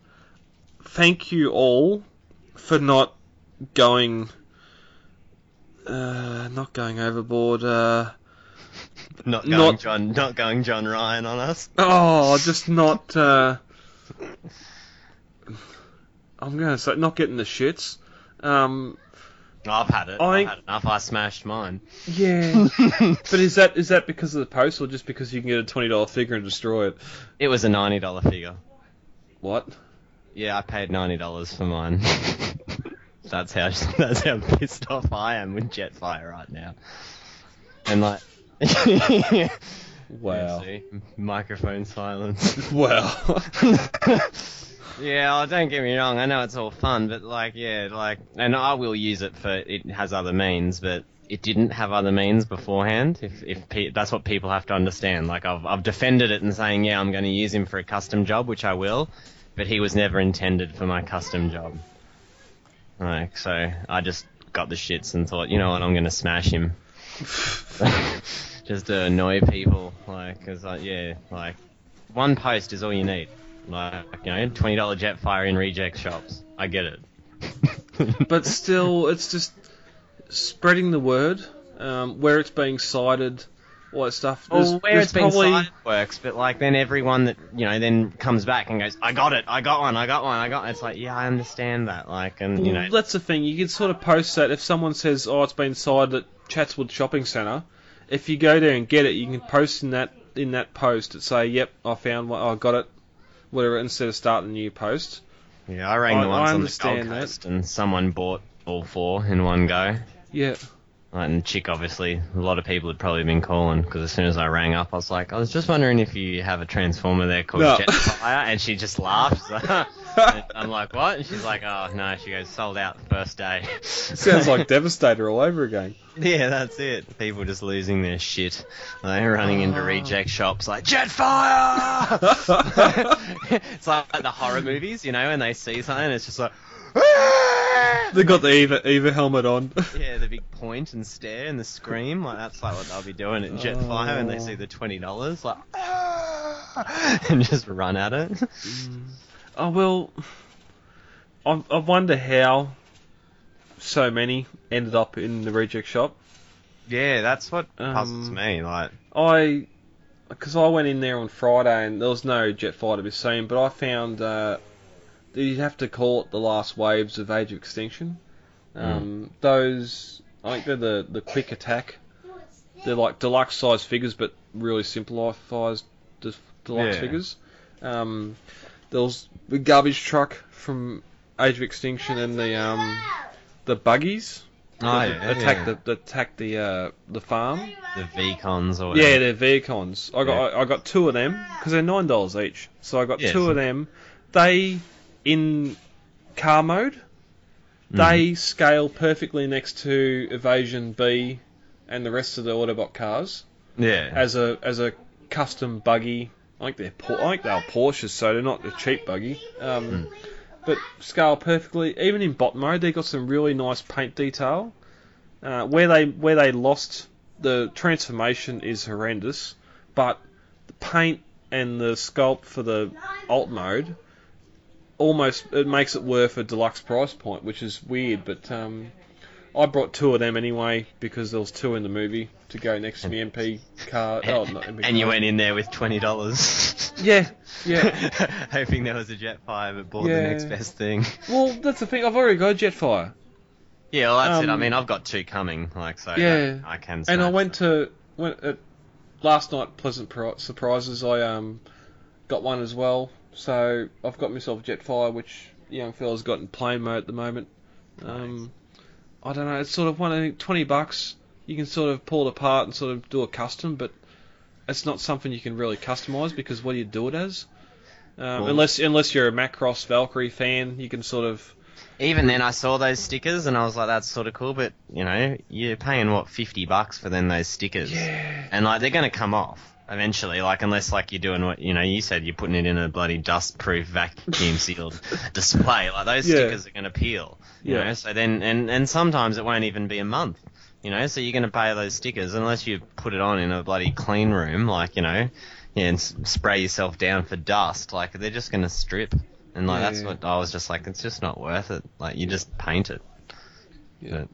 Thank you all for not going, uh, not going overboard. Uh, not going Not- John not going John Ryan on us. oh, just not. Uh, I'm gonna say not getting the shits. Um, I've had it. I- I've had enough. I smashed mine. Yeah, but is that is that because of the post or just because you can get a twenty dollar figure and destroy it? It was a ninety dollar figure. What? Yeah, I paid ninety dollars for mine. that's how that's how pissed off I am with Jetfire right now. And like, Wow. microphone silence. Wow. yeah, oh, don't get me wrong. I know it's all fun, but like, yeah, like, and I will use it for it has other means, but it didn't have other means beforehand. If if pe- that's what people have to understand. Like, I've I've defended it and saying, yeah, I'm going to use him for a custom job, which I will, but he was never intended for my custom job. Like, so I just got the shits and thought, you know what, I'm going to smash him. just to annoy people, like, cause like, yeah, like, one post is all you need. Like, you know, twenty dollar Jetfire in reject shops. I get it. but still, it's just spreading the word. Um, where it's being sighted, all that stuff. There's, Well, where it's been sighted works, but like then everyone that you know then comes back and goes, I got it, I got one, I got one, I got. It's like, yeah, I understand that, like, and you Well, know, that's the thing. You can sort of post that if someone says, "Oh, it's been sighted at Chatswood Shopping Centre." If you go there and get it, you can post in that in that post and say, "Yep, I found one. I got it." Whatever, instead of starting a new post. yeah, I rang I- the ones on the Gold that. And someone bought all four in one go. Yeah. And chick, obviously, a lot of people had probably been calling because as soon as I rang up, I was like, I was just wondering if you have a transformer there called No. Jetfire, and she just laughed. And I'm like, what? And she's like, oh no, she goes sold out the first day. Sounds like Devastator all over again. yeah, that's it. People just losing their shit. They're running Oh. into reject shops like Jetfire. it's like, like the horror movies, you know, when they see something, it's just like. Ah! They got the Eva Eva helmet on. Yeah, the big point and stare and the scream, like that's like what they'll be doing at Jetfire when they oh. see the twenty dollars, like ah! and just run at it. Mm. Oh well, I, I wonder how so many ended up in the reject shop. Yeah, that's what puzzles Um, me. Like, I, because I went in there on Friday and there was no jet fighter to be seen, but I found uh, that you'd have to call it the last waves of Age of Extinction. Um, Those, I think they're the the quick attack. They're like deluxe size figures, but really simplified de- deluxe Yeah. figures. Um, there was the garbage truck from Age of Extinction and the um, the buggies. oh, that yeah, attack yeah. the, attack the uh, the farm. the V-cons or Yeah, they're Vcons. I got I, I got two of them because they're nine dollars each. So I got Yeah, two of them. They in car mode. Mm-hmm. They scale perfectly next to Evasion B and the rest of the Autobot cars yeah. as a as a custom buggy. I think they're Por- I think they're Porsches, so they're not a cheap buggy. Um, Hmm. But scale perfectly. Even in bot mode, they got some really nice paint detail. Uh, where they where they lost the transformation is horrendous, but the paint and the sculpt for the alt mode almost it makes it worth a deluxe price point, which is weird. But um, I brought two of them anyway because there was two in the movie to go next to my MP car. oh, not MP and you went in there with twenty dollars. Yeah, yeah. Hoping there was a Jetfire, but bought the next best thing. Well, that's the thing. I've already got a Jetfire. Yeah, well, that's it. I Um, mean, I've got two coming, like so. Yeah. I can. and I went them. to went at last night. Pleasant Pri- surprises. I um got one as well. So I've got myself a Jetfire, which the young fella's got in plane mode at the moment. Um, I don't know. It's sort of one. I think twenty bucks. You can sort of pull it apart and sort of do a custom, but it's not something you can really customize because what do you do it as? Um, unless unless you're a Macross Valkyrie fan, you can sort of Even then, I saw those stickers and I was like, "That's sort of cool," but you know, you're paying what fifty bucks for then those stickers, yeah. and like they're gonna come off eventually. Like unless like you're doing what you know, you said you're putting it in a bloody dust-proof, vacuum-sealed display. Like those Yeah. stickers are gonna peel. You Yeah. know, so then and and sometimes it won't even be a month. You know, so you're gonna pay those stickers unless you put it on in a bloody clean room, like you know, yeah, and spray yourself down for dust. Like they're just gonna strip. And like Yeah, that's what I was just like, it's just not worth it. Like you just paint it. Yeah. But,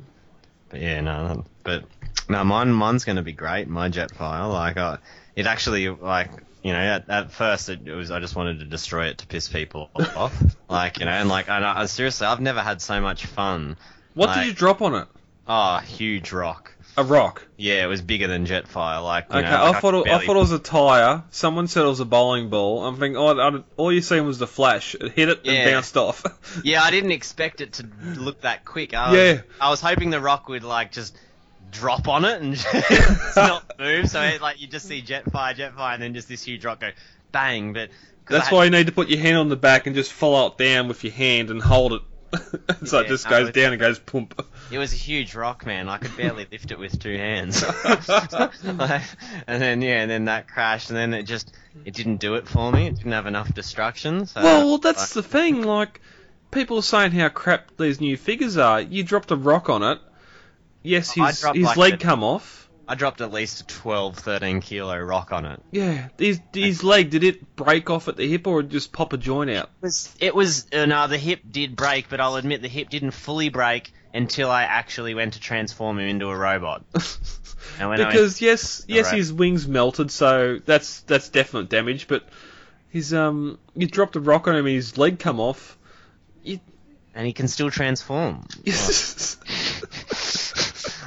but yeah, no, but no, mine mine's gonna be great. My jet Jetfire, like, uh, it actually like. You know, at, at first it, it was I just wanted to destroy it to piss people off, like you know, and like and I, seriously, I've never had so much fun. What Like- did you drop on it? Oh, huge rock. A rock. Yeah, it was bigger than Jetfire. Like, Okay, know, I thought could it, I thought it was a tire. Someone said it was a bowling ball. I'm thinking, oh, I, all you seen was the flash. It hit it Yeah. and bounced off. Yeah, I didn't expect it to look that quick. I was, Yeah. I was hoping the rock would like just drop on it and just not move. So it, like you just see Jetfire, Jetfire, and then just this huge rock go bang. But That's why you need to put your hand on the back and just follow it down with your hand and hold it. so it Yeah, just no, goes it's- down and goes pump. It was a huge rock, man. I could barely lift it with two hands. Like, and then yeah, and then that crashed, and then it just it didn't do it for me. It didn't have enough destruction. So well, that's the thing. Like, people are saying how crap these new figures are. You dropped a rock on it. Yes, I his, dropped his like leg a- come off. I dropped at least a 12, 13 kilo rock on it. Yeah, his, his leg, did it break off at the hip or just pop a joint out? It was, it was uh, no, the hip did break, but I'll admit the hip didn't fully break until I actually went to transform him into a robot. And when I went- because yes, yes, his wings melted, so that's that's definite damage. But his um, you dropped a rock on him, and his leg come off. And he can still transform.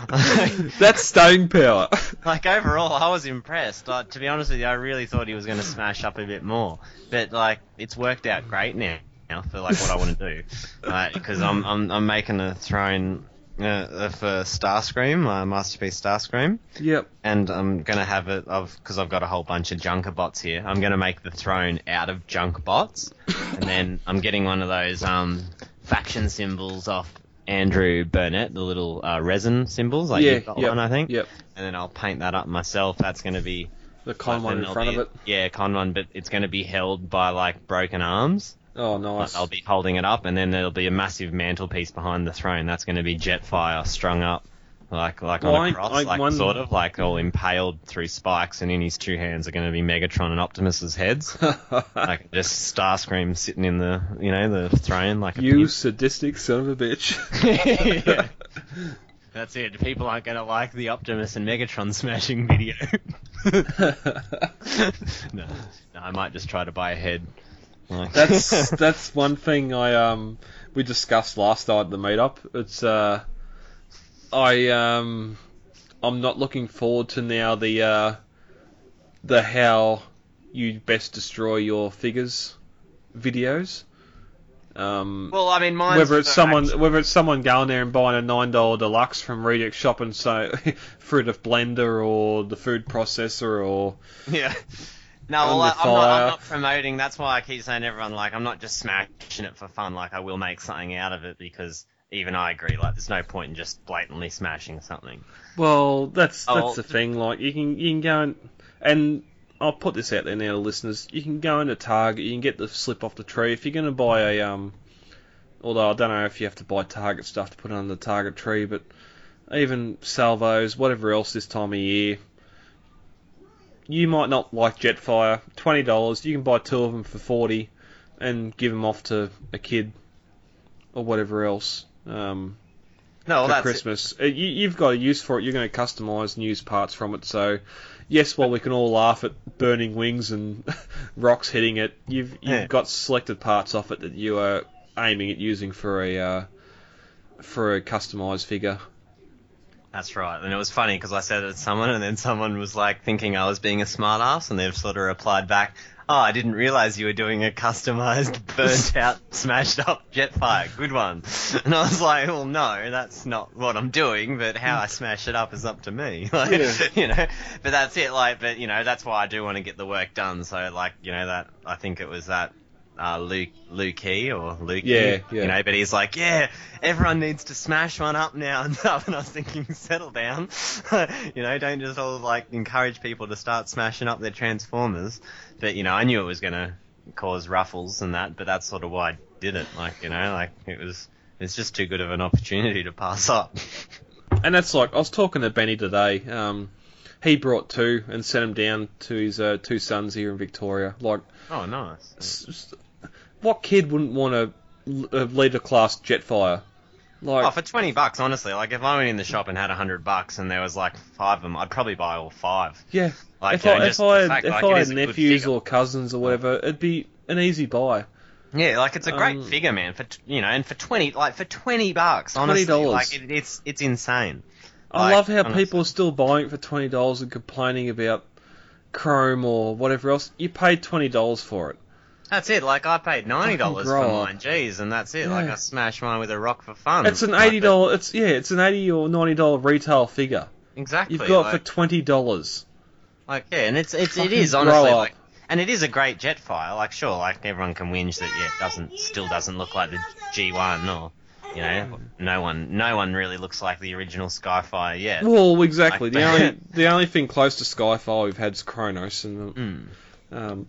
that's staying power. like overall, I was impressed. Uh, to be honest with you, I really thought he was going to smash up a bit more, but like it's worked out great now. Now for like what I want to do, because I'm I'm I'm making a throne uh, for Starscream, uh, Masterpiece Starscream. yep. and I'm gonna have it of because I've got a whole bunch of Junker bots here. I'm gonna make the throne out of junk bots, and then I'm getting one of those um faction symbols off Andrew Burnett, the little uh, resin symbols. Like yeah. you've got yep. one, I think. Yep. And then I'll paint that up myself. That's gonna be The con like, one in front be- of it. Yeah, con one, but it's gonna be held by like broken arms. Oh, Like, nice. I'll be holding it up, and then there'll be a massive mantelpiece behind the throne. That's going to be Jetfire strung up, like like Well, on I- a cross, I like wonder- sort of like all impaled through spikes, and in his two hands are going to be Megatron and Optimus's heads, like just Starscream sitting in the you know the throne like you pimp. sadistic son of a bitch. Yeah. That's it. People aren't going to like the Optimus and Megatron smashing video. no, no, I might just try to buy a head. Like- that's that's one thing I um we discussed last night at the meetup. It's uh I um I'm not looking forward to now the uh the how you best destroy your figures videos. Um Well, I mean, mine's whether it's someone action- whether it's someone going there and buying a nine dollar deluxe from Reject Shop and so through the blender or the food processor or Yeah. No, well, I, I'm, not. I'm not promoting. That's why I keep saying everyone, like, I'm not just smashing it for fun. Like, I will make something out of it because even I agree. Like, there's no point in just blatantly smashing something. Well, that's Oh, that's the thing. Like you can you can go and and I'll put this out there now, to listeners. You can go into Target. You can get the slip off the tree if you're going to buy a um. Although I don't know if you have to buy Target stuff to put on the Target tree, but even salvos, whatever else this time of year, you might not like Jetfire. Twenty dollars, you can buy two of them for forty, and give them off to a kid or whatever else. Um, No, well, for that's it. Christmas. Uh, You, you've got a use for it. You're going to customise and use parts from it. So, yes, while we can all laugh at burning wings and rocks hitting it, you've you've Yeah. got selected parts off it that you are aiming at using for a uh, for a customized figure. That's right. And it was funny because I said it to someone, and then someone was like thinking I was being a smartass, and they've sort of replied back, "Oh, I didn't realize you were doing a customized, burnt out, smashed up Jetfire. Good one." And I was like, "Well, no, that's not what I'm doing, but how I smash it up is up to me." Like, Yeah. you know. But that's it. Like, but you know, that's why I do want to get the work done. So, like, you know, that I think it was that. Uh, Luke, Lukey or Luke, Yeah, yeah. you know, but he's like, yeah, everyone needs to smash one up now and stuff. And I was thinking, settle down. you know, don't just all like encourage people to start smashing up their Transformers. But, you know, I knew it was going to cause ruffles and that, but that's sort of why I did it. Like, you know, like it was, it's just too good of an opportunity to pass up. And that's like I was talking to Benny today. Um, he brought two and sent them down to his uh, two sons here in Victoria. Like, oh, nice. s- s- what kid wouldn't want a, a leader class Jetfire? Like, Oh, for 20 bucks, honestly, like if I went in the shop and had 100 bucks and there was like five of them, I'd probably buy all five. yeah. Like, if you know, I, if I had, fact, if like, I had is a good nephews or cousins or whatever, it'd be an easy buy. Yeah, like it's a great Um, figure, man. For you know, and for twenty, like for twenty bucks, honestly, $20. like it, it's it's insane. I Like, love how honestly. people are still buying it for twenty dollars and complaining about Chrome or whatever else. You paid twenty dollars for it. That's it. Like I paid ninety dollars for up. mine, G's, and that's it. Like I smashed mine with a rock for fun. It's an eighty dollar. It's yeah, it's an eighty or ninety dollar retail figure. Exactly. You've got like, for twenty dollars. like yeah, and it's it's it is honestly like, and it is a great Jetfire. Like sure, like everyone can whinge that yeah, it doesn't still doesn't look like the G1 or you know, no one no one really looks like the original Skyfire yet. Well, exactly. Like the only the only thing close to Skyfire we've had is Kronos, and Mm. um,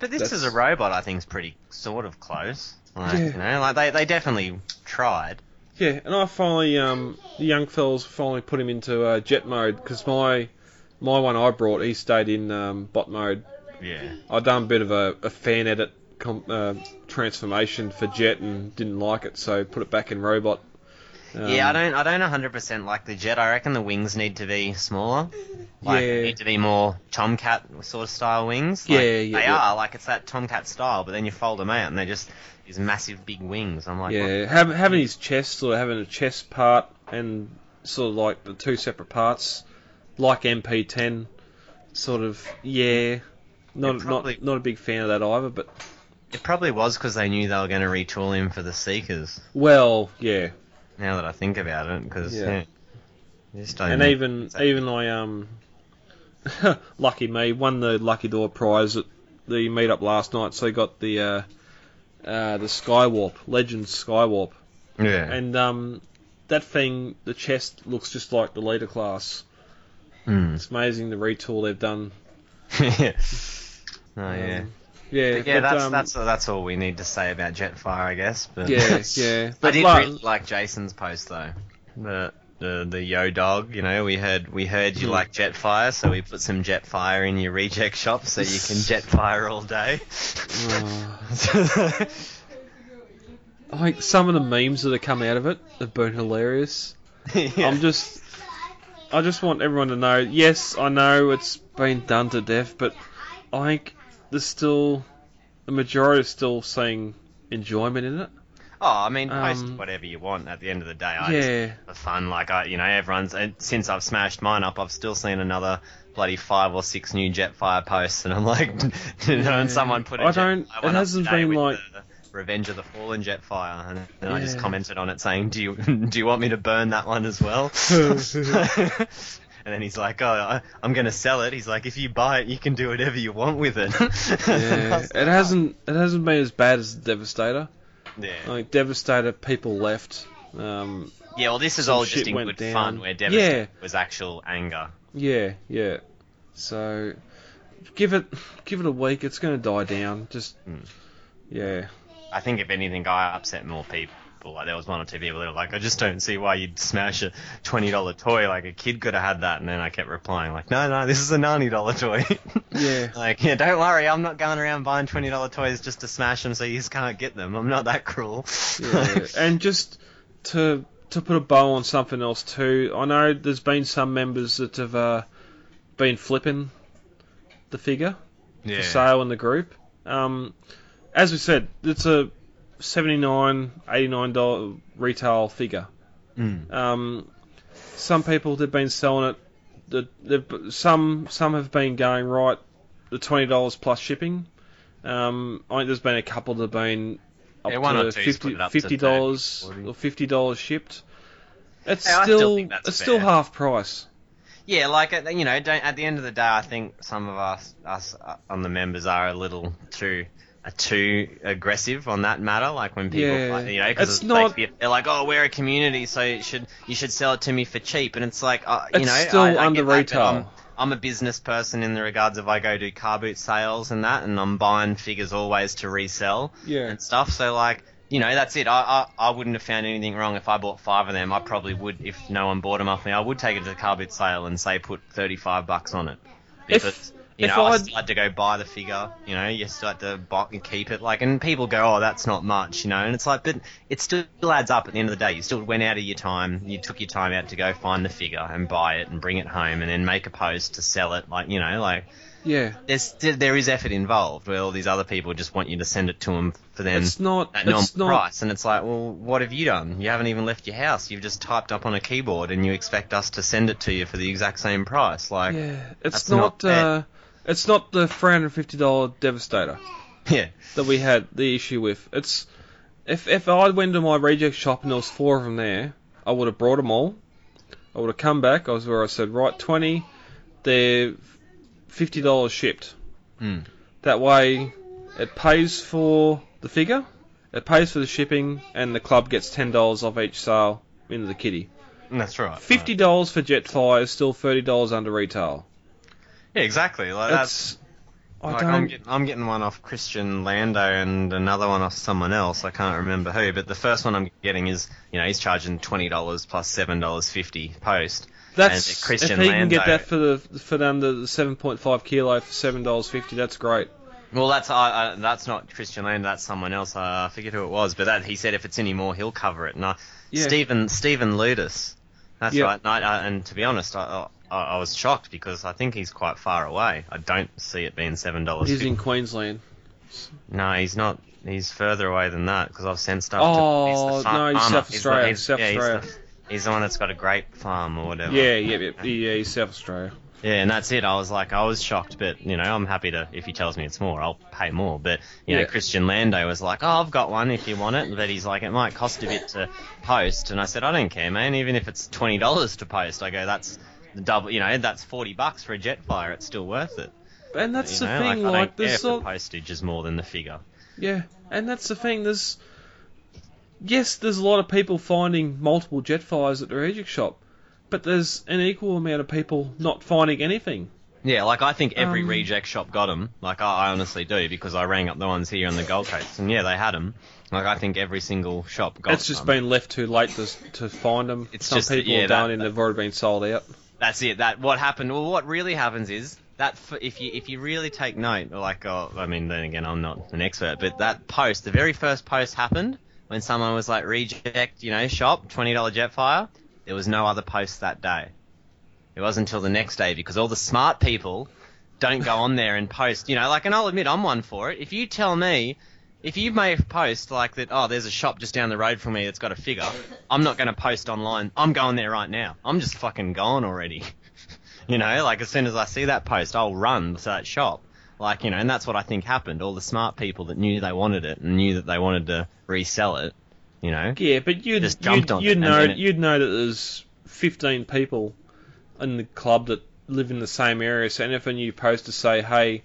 But this That's- is a robot, I think, is pretty sort of close. Like, Yeah. you know, like they, they definitely tried. yeah. And I finally um, the young fellas finally put him into uh, jet mode because my my one I brought he stayed in um, bot mode. Yeah. I done a bit of a, a fan edit com- uh, transformation for jet and didn't like it, so put it back in robot. Um, yeah, I don't I don't 100% like the jet. I reckon the wings need to be smaller. Like, Yeah. need to be more Tomcat sort of style wings. Like, Yeah, yeah, They yeah. are, like, it's that Tomcat style, but then you fold them out and they're just these massive big wings. I'm like, Yeah, having having his chest or having a chest part and sort of like the two separate parts, like MP10, sort of yeah. Not probably- not not a big fan of that either, but it probably was because they knew they were going to retool him for the Seekers. well, yeah. Now that I think about it, because Yeah. yeah. you just don't And even exactly. even I um, lucky me, won the lucky door prize at the meetup last night, so I got the uh, uh, the Skywarp Legends Skywarp, yeah. and um, that thing, the chest looks just like the leader class. Hmm. It's amazing the retool they've done. yeah. Oh. Um, yeah, But yeah, but, that's um, that's that's all we need to say about Jetfire, I guess. But yeah, yeah. I But did la- really like Jason's post though. The the the yo dog, you know, we heard we heard you Hmm. like Jetfire, so we put some Jetfire in your reject shop so you can Jetfire all day. Oh. I think some of the memes that have come out of it have been hilarious. Yeah. I'm just, I just want everyone to know. Yes, I know it's been done to death, but I think there's still the majority is still seeing enjoyment in it. Oh, I mean, post Um, whatever you want. At the end of the day, I Yeah. just for fun. Like I, you know, everyone's and since I've smashed mine up, I've still seen another bloody five or six new Jetfire posts, and I'm like, you know, and someone put. a I don't- it hasn't been like- the Revenge of the Fallen Jetfire, and, and I just commented on it saying, "Do you do you want me to burn that one as well?" And then he's like, "Oh, I, I'm going to sell it." He's like, "If you buy it, you can do whatever you want with it." Yeah, it hasn't, it hasn't been as bad as Devastator. Yeah. Like Devastator, people left. Um, Yeah, well, this is all just in good down. fun, where Devastator Yeah. was actual anger. Yeah, yeah. So give it give it a week. It's going to die down. Just Hmm. yeah. I think if anything, I upset more people. Like there was one or two people that were like, "I just don't see why you'd smash a twenty dollar toy. Like a kid could have had that." And then I kept replying like, "No, no, this is a ninety dollar toy." Yeah. like, yeah, don't worry, I'm not going around buying twenty dollar toys just to smash them so you just can't get them. I'm not that cruel. Yeah. and just to to put a bow on something else too. I know there's been some members that have uh, been flipping the figure for sale in the group. Um, as we said, it's a 79 $89 retail figure. Mm. Um, some people have been selling it. The, they've- some some have been going right the twenty dollars plus shipping. Um, I think there's been a couple that have been up Yeah, one or to two's 50 put it up to fifty dollars 30, or fifty dollars shipped. It's Yeah, I still still, it's still half price. Yeah, like uh, you know, don't, at the end of the day, I think some of us us uh, on the members are a little too uh, too aggressive on that matter. Like when people, Yeah. like, you know, because not- like, they're like, oh, we're a community, so you should you should sell it to me for cheap, and it's like, uh, you It's know, still I, I under that, but retail. I'm, I'm a business person in the regards of I go do car boot sales and that, and I'm buying figures always to resell Yeah. and stuff. So like, you know, that's it. I, I I wouldn't have found anything wrong if I bought five of them. I probably would if no one bought them off me. I would take it to the car boot sale and say put thirty five bucks on it If- you if know I I'd- still had to go buy the figure. You know, you still had to buy and keep it. Like, and people go, oh, that's not much, you know, and it's like, but it still adds up at the end of the day. You still went out of your time. You took your time out to go find the figure and buy it and bring it home and then make a post to sell it. Like, you know, like Yeah, there's there is effort involved where all these other people just want you to send it to them for them it's not. at normal not. price, and it's like, well, what have you done? You haven't even left your house. You've just typed up on a keyboard, and you expect us to send it to you for the exact same price. Like, yeah, it's not. not uh, it's not the three hundred fifty dollar Devastator. Yeah. that we had the issue with. It's if if I went to my reject shop and there was four of them there, I would have brought them all. I would have come back. I was where I said, right, twenty, they're fifty dollars shipped. Hmm. That way, it pays for the figure, it pays for the shipping, and the club gets ten dollars off each sale into the kitty. that's right. Fifty dollars for Jetfire is still thirty dollars under retail. Yeah, exactly. Like that's. Like don't. I'm getting, I'm getting one off Christian Lando and another one off someone else. I can't remember who, but the first one I'm getting is, you know, he's charging twenty dollars plus seven dollars fifty post. That's Christian if he can get that for the for the under the seven point five kilo for seven dollars fifty. That's great. Well, that's I, that's not Christian Lando. That's someone else. Uh, I forget who it was, but that he said if it's any more, he'll cover it. And I, Yeah. Stephen Stephen Ludus. That's right. And, I, I, and to be honest, I, I, I was shocked because I think he's quite far away. I don't see it being seven dollars. He's in Queensland. No, he's not. He's further away than that because I've sent stuff. Oh, to, he's no, he's. South the- Australia, he's- South yeah, he's Australia. the- He's the one that's got a grape farm or whatever. Yeah, yeah, yeah, yeah. He's South Australia. Yeah, and that's it. I was like, I was shocked, but you know, I'm happy to if he tells me it's more, I'll pay more. But you know, Christian Lando was like, oh, I've got one if you want it, but he's like, it might cost a bit to post, and I said, I don't care, man. Even if it's twenty dollars to post, I go, that's the double. You know, that's forty bucks for a Jetfire. It's still worth it. And that's you the know, thing. like, Like, don't care there's if the postage is more than the figure. yeah, and that's the thing. There's yes, there's a lot of people finding multiple Jetfires at the reject shop, but there's an equal amount of people not finding anything. Yeah, like I think every Um, reject shop got them. Like I, I honestly do because I rang up the ones here on the Gold Coast, and yeah, they had them. Like I think every single shop got It's just them. been left too late to to find them. It's Some just- people yeah, have that- done and they've already been sold out. That's it. That what happened. Well, what really happens is that if you if you really take note, like oh, I mean, then again, I'm not an expert, but that post, the very first post happened when someone was like reject, you know, shop twenty dollar Jetfire. There was no other post that day. It wasn't until the next day because all the smart people don't go on there and post. You know, like, and I'll admit I'm one for it. If you tell me. If you a post like that, oh, there's a shop just down the road from me that's got a figure, I'm not going to post online. I'm going there right now. I'm just fucking gone already. You know, like as soon as I see that post, I'll run to that shop. Like, you know, and that's what I think happened. All the smart people that knew they wanted it and knew that they wanted to resell it, you know. Yeah, but you'd Just you'd, jumped on it you'd and know it- you'd know that there's 15 people in the club that live in the same area. So and if a new post to say, "Hey,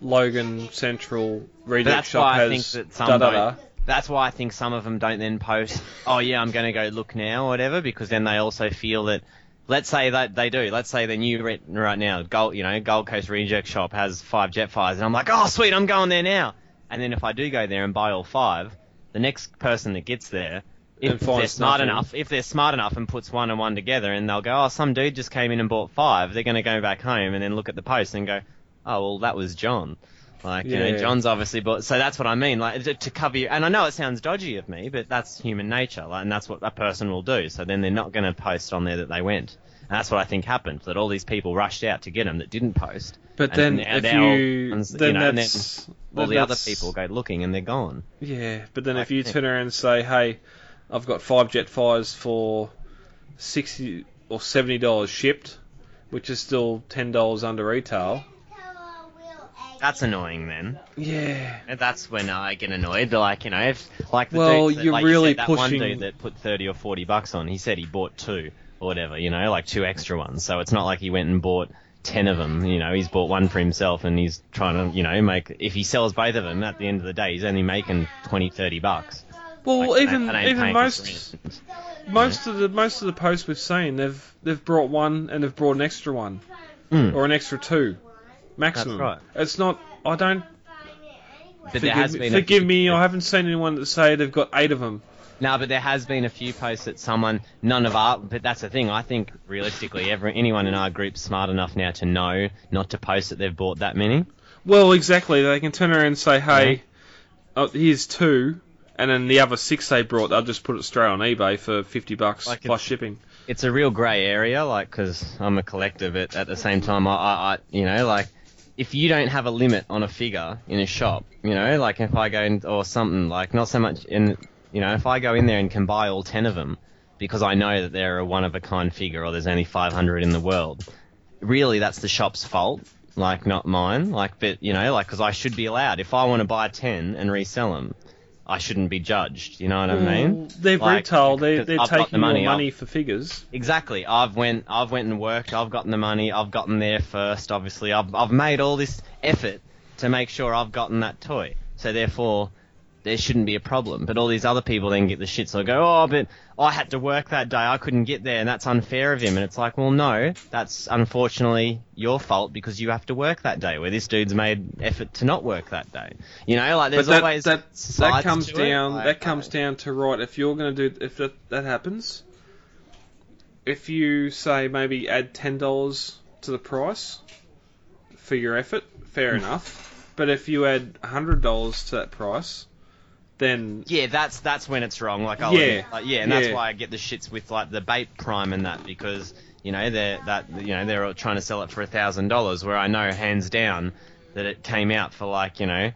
Logan Central Reject that's Shop why I has think that some da da da," don't. That's why I think some of them don't then post, oh yeah, I'm going to go look now or whatever, because then they also feel that, let's say that they do, let's say the new re- right now, Gold, you know, Gold Coast Reject Shop has five Jetfires, and I'm like, oh sweet, I'm going there now. And then if I do go there and buy all five, the next person that gets there, And if they're finds smart nothing. enough, if they're smart enough and puts one and one together, and they'll go, oh, some dude just came in and bought five, they're going to go back home and then look at the post and go, oh well, that was John. Like, you know, John's obviously bought. So that's what I mean. Like, to, to cover you. And I know it sounds dodgy of me, but that's human nature. Like, and that's what a person will do. So then they're not going to post on there that they went. And that's what I think happened. That all these people rushed out to get them that didn't post. But and then if you and, you then know, and then that's all the other people go looking and they're gone. Yeah, but then if you yeah. turn around and say, "Hey, I've got five Jetfires for sixty or seventy dollars shipped," which is still ten dollars under retail. That's annoying then. Yeah, And that's when I get annoyed. Like you know, if like the Well, dudes that- you're like you really said, that one dude that put thirty or forty bucks on. He said he bought two or whatever. You know, like two extra ones. So it's not like he went and bought ten of them. You know, he's bought one for himself and he's trying to you know make. If he sells both of them, at the end of the day, he's only making 20, 30 bucks. well, Like, even even most most of the most of the posts we've seen, they've they've brought one and they've brought an extra one Mm. or an extra two, maximum. That's right. It's not. I don't. But Forgive, there has me, been forgive few- me, I haven't seen anyone that say they've got eight of them. No, but there has been a few posts that someone, none of our, but that's the thing. I think realistically, every anyone in our group's smart enough now to know not to post that they've bought that many. Well, exactly. They can turn around and say, "Hey, oh, here's two, and then the other six they brought, they'll just put it straight on eBay for fifty bucks Like plus it's- shipping." It's a real grey area, like because I'm a collector, but at the same time, I, I, I, you know, like if you don't have a limit on a figure in a shop, you know, like if I go in or something, like not so much in, you know, if I go in there and can buy all ten of them because I know that they're a one of a kind figure or there's only 500 in the world, really that's the shop's fault, like not mine. Like, but you know, like because I should be allowed if I want to buy ten and resell them, I shouldn't be judged. You know what I mean? Mm, they're Like, retail. They're, they're I've taking the money, your money for figures. Exactly. I've went I've went and worked, I've gotten the money, I've gotten there first, obviously. I've I've made all this effort to make sure I've gotten that toy. So therefore there shouldn't be a problem. But all these other people then get the shit so I go, Oh, but I had to work that day, I couldn't get there and that's unfair of him and it's like, Well no, that's unfortunately your fault because you have to work that day, where this dude's made effort to not work that day. You know, like there's that, always that that comes down. Like, that comes down to right. If you're going to do, if that that happens, if you say maybe add ten dollars to the price for your effort, fair enough. But if you add hundred dollars to that price, then Yeah, that's that's when it's wrong. Like, I'll Yeah. admit, like, yeah, and that's Yeah. why I get the shits with like the bait prime and that because you know they're that you know they're all trying to sell it for a thousand dollars, where I know hands down that it came out for like you know.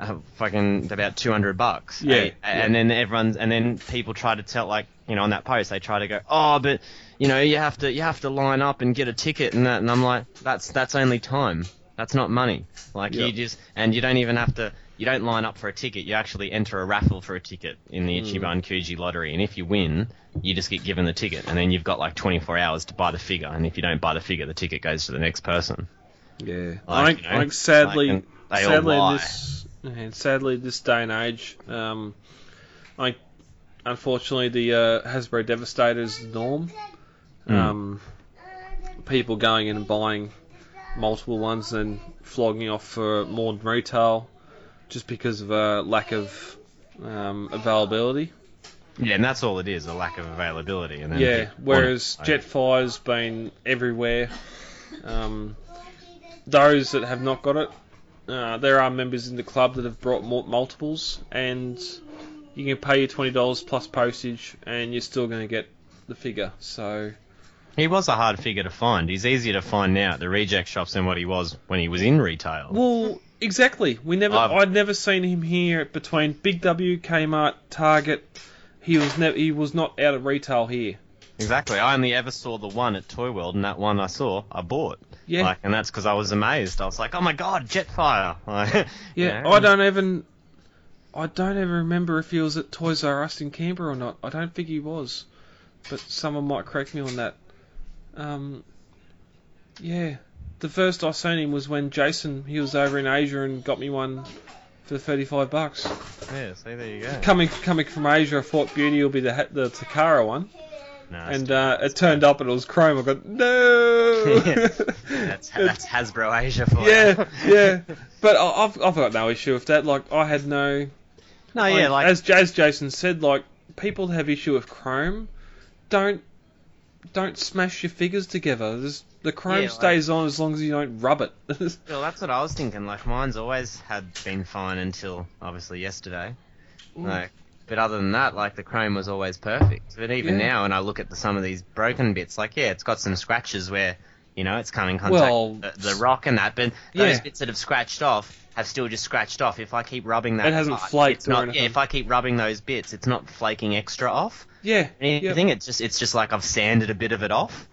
Uh, fucking about 200 bucks. Yeah, Eh, And then everyone's, and then people try to tell, like, you know, on that post, they try to go, oh, but, you know, you have to, you have to line up and get a ticket and that. And I'm like, that's, that's only time. That's not money. Like, you just, and you don't even have to, you don't line up for a ticket. You actually enter a raffle for a ticket in the Ichiban Kuji lottery. And if you win, you just get given the ticket. And then you've got like 24 hours to buy the figure. And if you don't buy the figure, the ticket goes to the next person. yeah, Like, I think, you know, I think sadly, like, they sadly in this, and sadly this day and age, um, I unfortunately the uh, Hasbro Devastator is the norm. Hmm. Um, people going in and buying multiple ones and flogging off for more than retail, just because of a lack of um, availability. Yeah, and that's all it is, a lack of availability. And then Yeah, whereas. Jetfire's been everywhere. Um, those that have not got it, uh, there are members in the club that have brought multiples, and you can pay your twenty dollars plus postage, and you're still going to get the figure. So He was a hard figure to find. He's easier to find now at the reject shops than what he was when he was in retail. Well, exactly. We never. I'd never seen him here between Big W, Kmart, Target. He was never. He was not out of retail here. Exactly. I only ever saw the one at Toy World, and that one I saw, I bought. Yeah. Like, and that's because I was amazed. I was like, oh my god, Jetfire! Like, Yeah, I don't even. I don't even remember if he was at Toys R Us in Canberra or not. I don't think he was, but someone might correct me on that. Um, yeah, the first I seen him was when Jason he was over in Asia and got me one for thirty-five bucks. Yeah, see, there you go. Coming coming from Asia, I thought Beauty will be the the Takara one, No, and uh, it turned up and it was Chrome. I got no. that's, that's Hasbro Asia for yeah, you. yeah. But I- I've I've got no issue with that. Like I had no. No, yeah, like, as as Jason said, like people have issue with Chrome. Don't don't smash your figures together. There's, the Chrome Yeah, like- stays on as long as you don't rub it. well, that's what I was thinking. Like, mine's always had been fine until obviously yesterday. Like, But other than that, like the chrome was always perfect. But even Yeah. now, when I look at the, some of these broken bits, like yeah, it's got some scratches where you know it's come in contact Well, with the, the rock and that. But those Yeah. bits that have scratched off have still just scratched off. If I keep rubbing that, It hasn't uh, flaked or not, anything. Yeah, if I keep rubbing those bits, it's not flaking extra off. Yeah. I yep. think it's just it's just like I've sanded a bit of it off,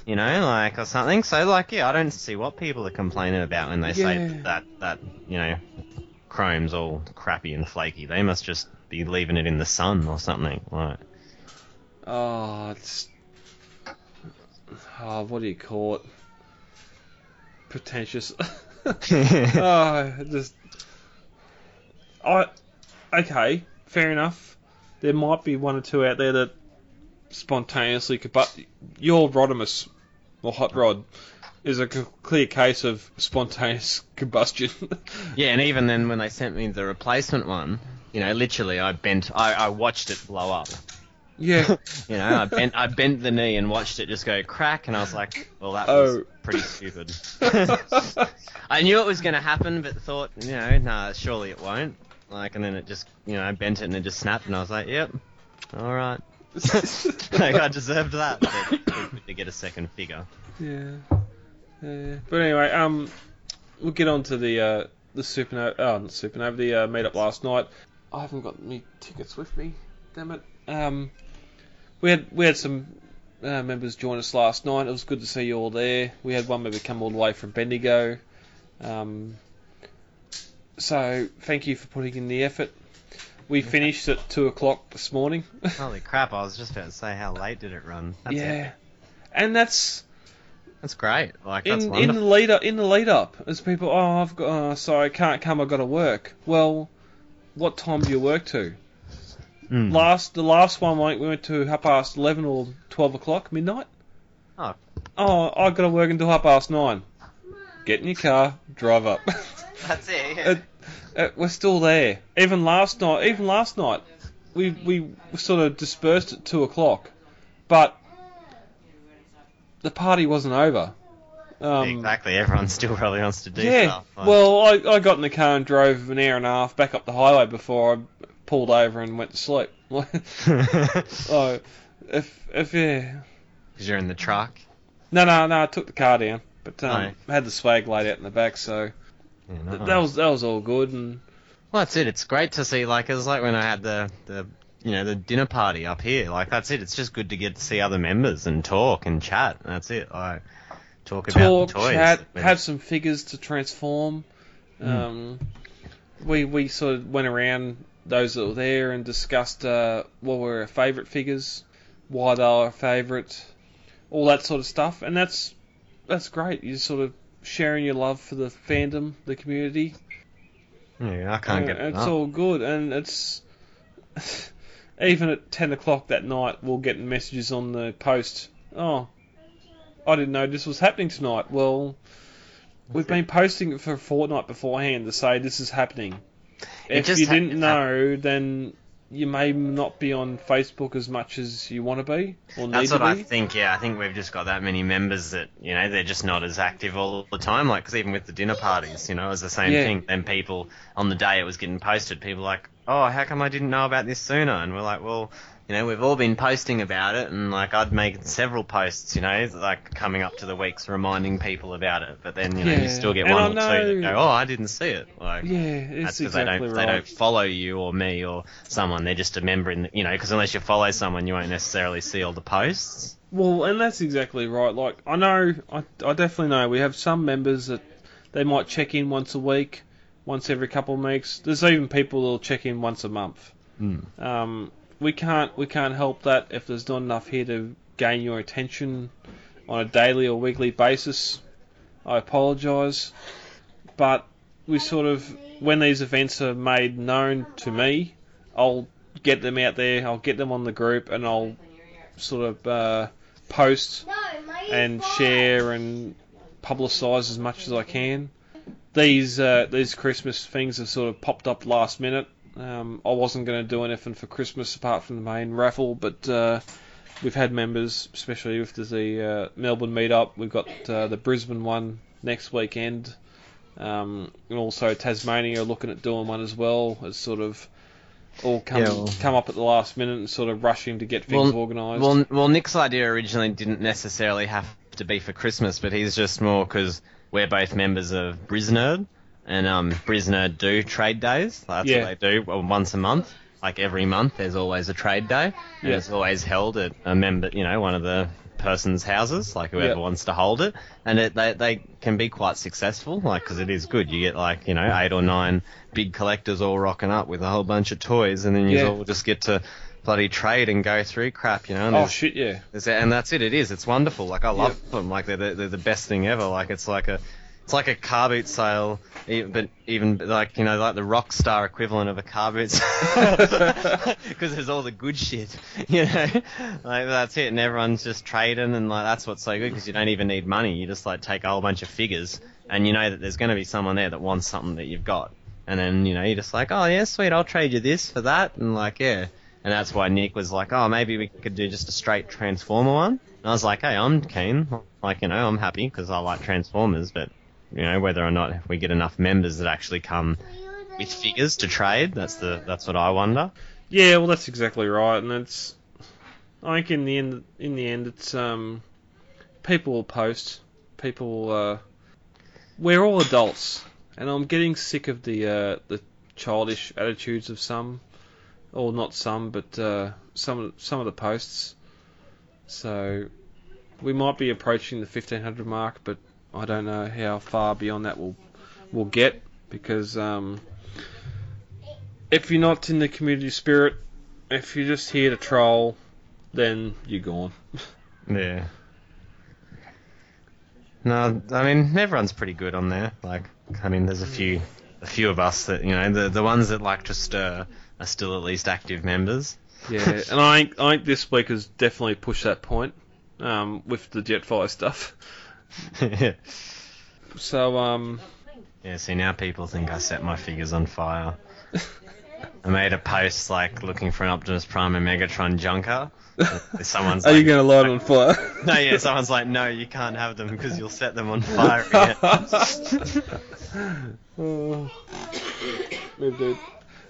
you know, like or something. So like yeah, I don't see what people are complaining about when they say that that you know, chrome's all crappy and flaky. They must just be leaving it in the sun or something. Like Oh, it's. Oh, what do you call it? Pretentious. oh, just. I. Okay, fair enough. There might be one or two out there that spontaneously could, but your Rodimus, or Hot Rod, is a clear case of spontaneous combustion. yeah, and even then when they sent me the replacement one, you know, literally I bent, I, I watched it blow up. Yeah. You know, I bent I bent the knee and watched it just go crack, and I was like, well, that was Oh. pretty stupid. I knew it was going to happen, but thought, you know, nah, surely it won't. Like, and then it just, you know, I bent it and it just snapped, and I was like, yep, all right. like, I deserved that. But was to get a second figure. Yeah. Yeah. But anyway, um, we'll get on to the uh, the supernova. Oh, not supernova. The uh, meet up last night. I haven't got any tickets with me. Damn it. Um, we had we had some uh, members join us last night. It was good to see you all there. We had one member come all the way from Bendigo. Um, so thank you for putting in the effort. We finished at two o'clock this morning. Holy crap! I was just about to say, how late did it run? That's yeah, and that's that's great. Like, that's in in the lead up in the lead up as people oh I've got oh, sorry I can't come I've got to work well what time do you work to Mm. last the last one like we went to half past 11 or 12 o'clock midnight Oh. oh I got to work until half past 9 get in your car drive up That's it. Uh, uh, we're still there even last night even last night we we sort of dispersed at 2 o'clock but the party wasn't over um, exactly. Everyone still probably wants to do yeah. stuff. like- Well, I, I got in the car and drove an hour and a half back up the highway before I pulled over and went to sleep. oh, if if yeah. Because you're in the truck. No, no, no. I took the car down, but um, Right. I had the swag laid out in the back, so Yeah, th- nice. that was that was all good. And Well, that's it. It's great to see. Like, it was like when I had the the you know the dinner party up here. Like, that's it. It's just good to get to see other members and talk and chat. That's it. Like, talk about talk, the toys. chat, But- have some figures to transform. Hmm. Um, we we sort of went around those that were there and discussed uh, what were our favourite figures, why they were our favourite, all that sort of stuff, and that's that's great. You're sort of sharing your love for the fandom, the community. Yeah, I can't Uh, get it. It's up. all good, and it's even at ten o'clock that night, we'll get messages on the post. Oh, I didn't know this was happening tonight. Well, we've been posting it for a fortnight beforehand to say this is happening. It if you ha- didn't know, then you may not be on Facebook as much as you want to be or That's what I think. Yeah, I think we've just got that many members that you know they're just not as active all the time. Like, because even with the dinner parties, you know, it was the same Yeah. thing. Then people on the day it was getting posted, people were like, oh, how come I didn't know about this sooner? And we're like, well, you know, we've all been posting about it, and like I'd make several posts, you know, like coming up to the weeks reminding people about it. But then you know Yeah. you still get And one I or two that go, oh, I didn't see it. Like, Yeah, that's it's because exactly they don't right. they don't follow you or me or someone. They're just a member in the, you know because unless you follow someone, you won't necessarily see all the posts. Well, and that's exactly right. Like I know, I, I definitely know we have some members that they might check in once a week, once every couple of weeks. There's even people that'll check in once a month. Mm. Um, we can't we can't help that if there's not enough here to gain your attention on a daily or weekly basis. I apologise, but we sort of when these events are made known to me, I'll get them out there. I'll get them on the group, and I'll sort of uh, post and share and publicise as much as I can. These uh, these Christmas things have sort of popped up last minute. Um, I wasn't going to do anything for Christmas apart from the main raffle, but uh, we've had members, especially with the uh, Melbourne meetup. We've got uh, the Brisbane one next weekend, um, and also Tasmania are looking at doing one as well. As sort of all come Yeah, well- come up at the last minute and sort of rushing to get things well, organised. Well, well, Nick's idea originally didn't necessarily have to be for Christmas, but he's just more because we're both members of Brisnerd, and um, do trade days. That's Yeah. what they do well, once a month. Like every month, there's always a trade day, and Yeah. it's always held at a member, you know, one of the person's houses, like whoever Yep. wants to hold it, and it, they they can be quite successful, like because it is good. You get like you know eight or nine big collectors all rocking up with a whole bunch of toys, and then you Yeah. all just get to bloody trade and go through crap, you know. And oh shit, yeah. and that's it. It is. It's wonderful. Like I love Yep. them. Like they're they're the best thing ever. Like it's like a it's like a car boot sale, but even like you know like the rock star equivalent of a car boot sale because there's all the good shit. You know, like that's it. And everyone's just trading, and like that's what's so good because you don't even need money. You just like take a whole bunch of figures, and you know that there's going to be someone there that wants something that you've got. And then, you know, you're just like, oh, yeah, sweet, I'll trade you this for that. And, like, yeah. And that's why Nick was like, oh, maybe we could do just a straight Transformer one. And I was like, hey, I'm keen. Like, you know, I'm happy because I like Transformers. But, you know, whether or not we get enough members that actually come with figures to trade, that's the that's what I wonder. Yeah, well, that's exactly right, and it's. I think in the end, in the end, it's um, people will post. People, uh, we're all adults, and I'm getting sick of the uh, the childish attitudes of some, or not some, but uh, some some of the posts. So, we might be approaching the 1500 mark, but I don't know how far beyond that we'll we'll get because um, if you're not in the community spirit, if you're just here to troll, then you're gone. Yeah. No, I mean everyone's pretty good on there. Like, I mean, there's a few, a few of us that you know, the the ones that like to stir are still at least active members. Yeah, and I think, I think this week has definitely pushed that point um, with the Jetfire stuff. So um, Yeah. See, now people think I set my figures on fire. I made a post like looking for an Optimus Prime and Megatron Junker. Someone's are like, you going to light on fire? no, yeah. Someone's like, no, you can't have them because you'll set them on fire again. Oh.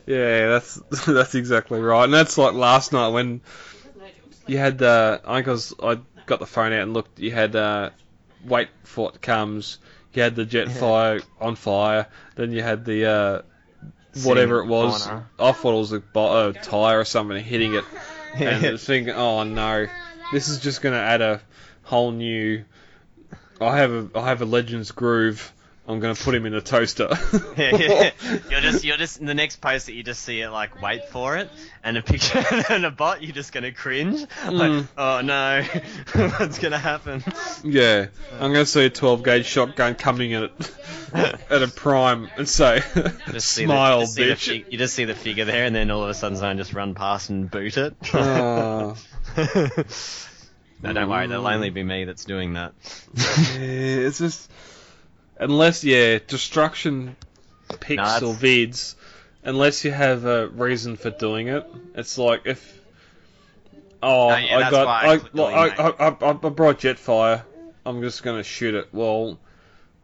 Yeah, that's that's exactly right, and that's like last night when you had uh, I think I was I got the phone out and looked. You had uh, wait for it comes. You had the Jetfire on fire. Then you had the uh, whatever it Sitting in the was. I thought it was a, bo- a tire or something hitting it, and was thinking, oh no, this is just going to add a whole new. I have a I have a Legends groove. I'm going to put him in a toaster. You're just, you're just in the next post that you just see it like wait for it, and a picture and a bot. You're just gonna cringe. Like, Mm. oh no, what's gonna happen? Yeah, I'm going to see a 12 gauge shotgun coming at at a prime and say, "Smile, the, the bitch." fig- you just see the figure there, and then all of a sudden someone just run past and boot it. Oh. no, don't worry. That'll only be me that's doing that. yeah, it's just unless yeah, destruction pics No, or vids, unless you have a reason for doing it. It's like if oh No, yeah, I got I I, I, I, I, brought Jetfire. I'm just going to shoot it. Well,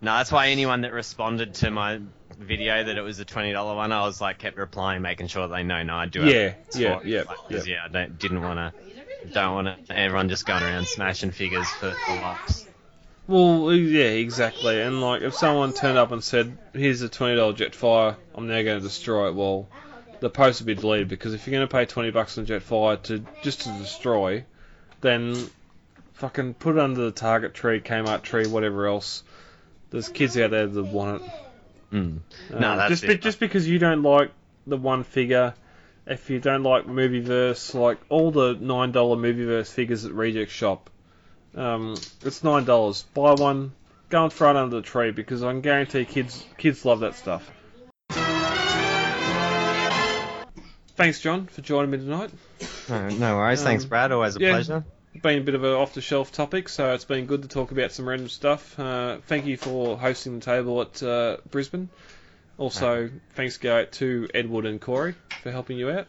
No, that's why anyone that responded to my video that it was a twenty dollar one, I was like kept replying, making sure they know. No, I do. Yeah, it yeah, it. yeah, yeah. yeah. I don't, didn't want to. Don't want to. Everyone just going around smashing figures for, for laughs. Well, yeah, exactly. And like, if someone turned up and said, "Here's a twenty dollar Jetfire, I'm now going to destroy it," well, the post would be deleted because if you're going to pay twenty bucks on Jetfire to just to destroy, then fucking put it under the Target tree, Kmart tree, whatever else. There's kids out there that want it. Mm. Uh, No, that's just it. be, just because you don't like the one figure. If you don't like Movieverse, like all the nine dollar Movieverse figures at Reject Shop, um, it's nine dollars. Buy one, go and throw it under the tree because I can guarantee kids kids love that stuff. Thanks, John, for joining me tonight. No, no worries. Thanks, Um, Brad. Always a yeah. pleasure. Been a bit of an off the shelf topic, so it's been good to talk about some random stuff. Uh, thank you for hosting the table at uh, Brisbane. Also, thanks go out to Edward and Corey for helping you out.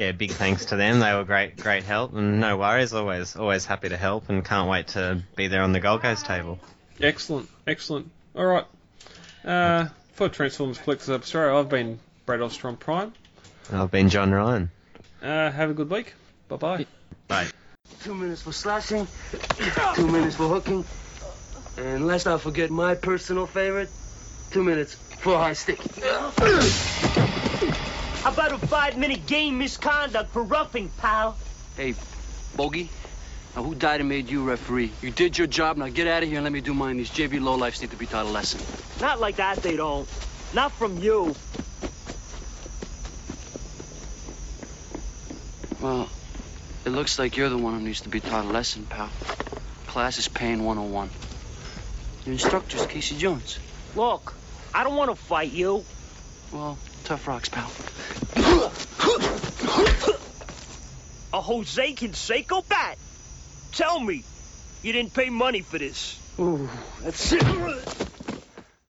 Yeah, big thanks to them. They were great, great help, and no worries. Always, always happy to help, and can't wait to be there on the Gold Coast table. Excellent, excellent. All right. Uh, for Transformers Collectors of Australia, I've been Brad Ostrom Prime. I've been John Ryan. Uh, have a good week. Bye bye. Bye. Two minutes for slashing, two minutes for hooking, and lest I forget my personal favorite, two minutes for high stick. How about a five-minute game misconduct for roughing, pal? Hey, Bogey, now who died and made you referee? You did your job, now get out of here and let me do mine. These JV lowlifes need to be taught a lesson. Not like that, they don't. Not from you. Well, it looks like you're the one who needs to be taught a lesson, pal. Class is paying 101. Your instructor's Casey Jones. Look, I don't want to fight you. Well, tough rocks, pal. A Jose Canseco bat? Tell me, you didn't pay money for this. Ooh, that's it.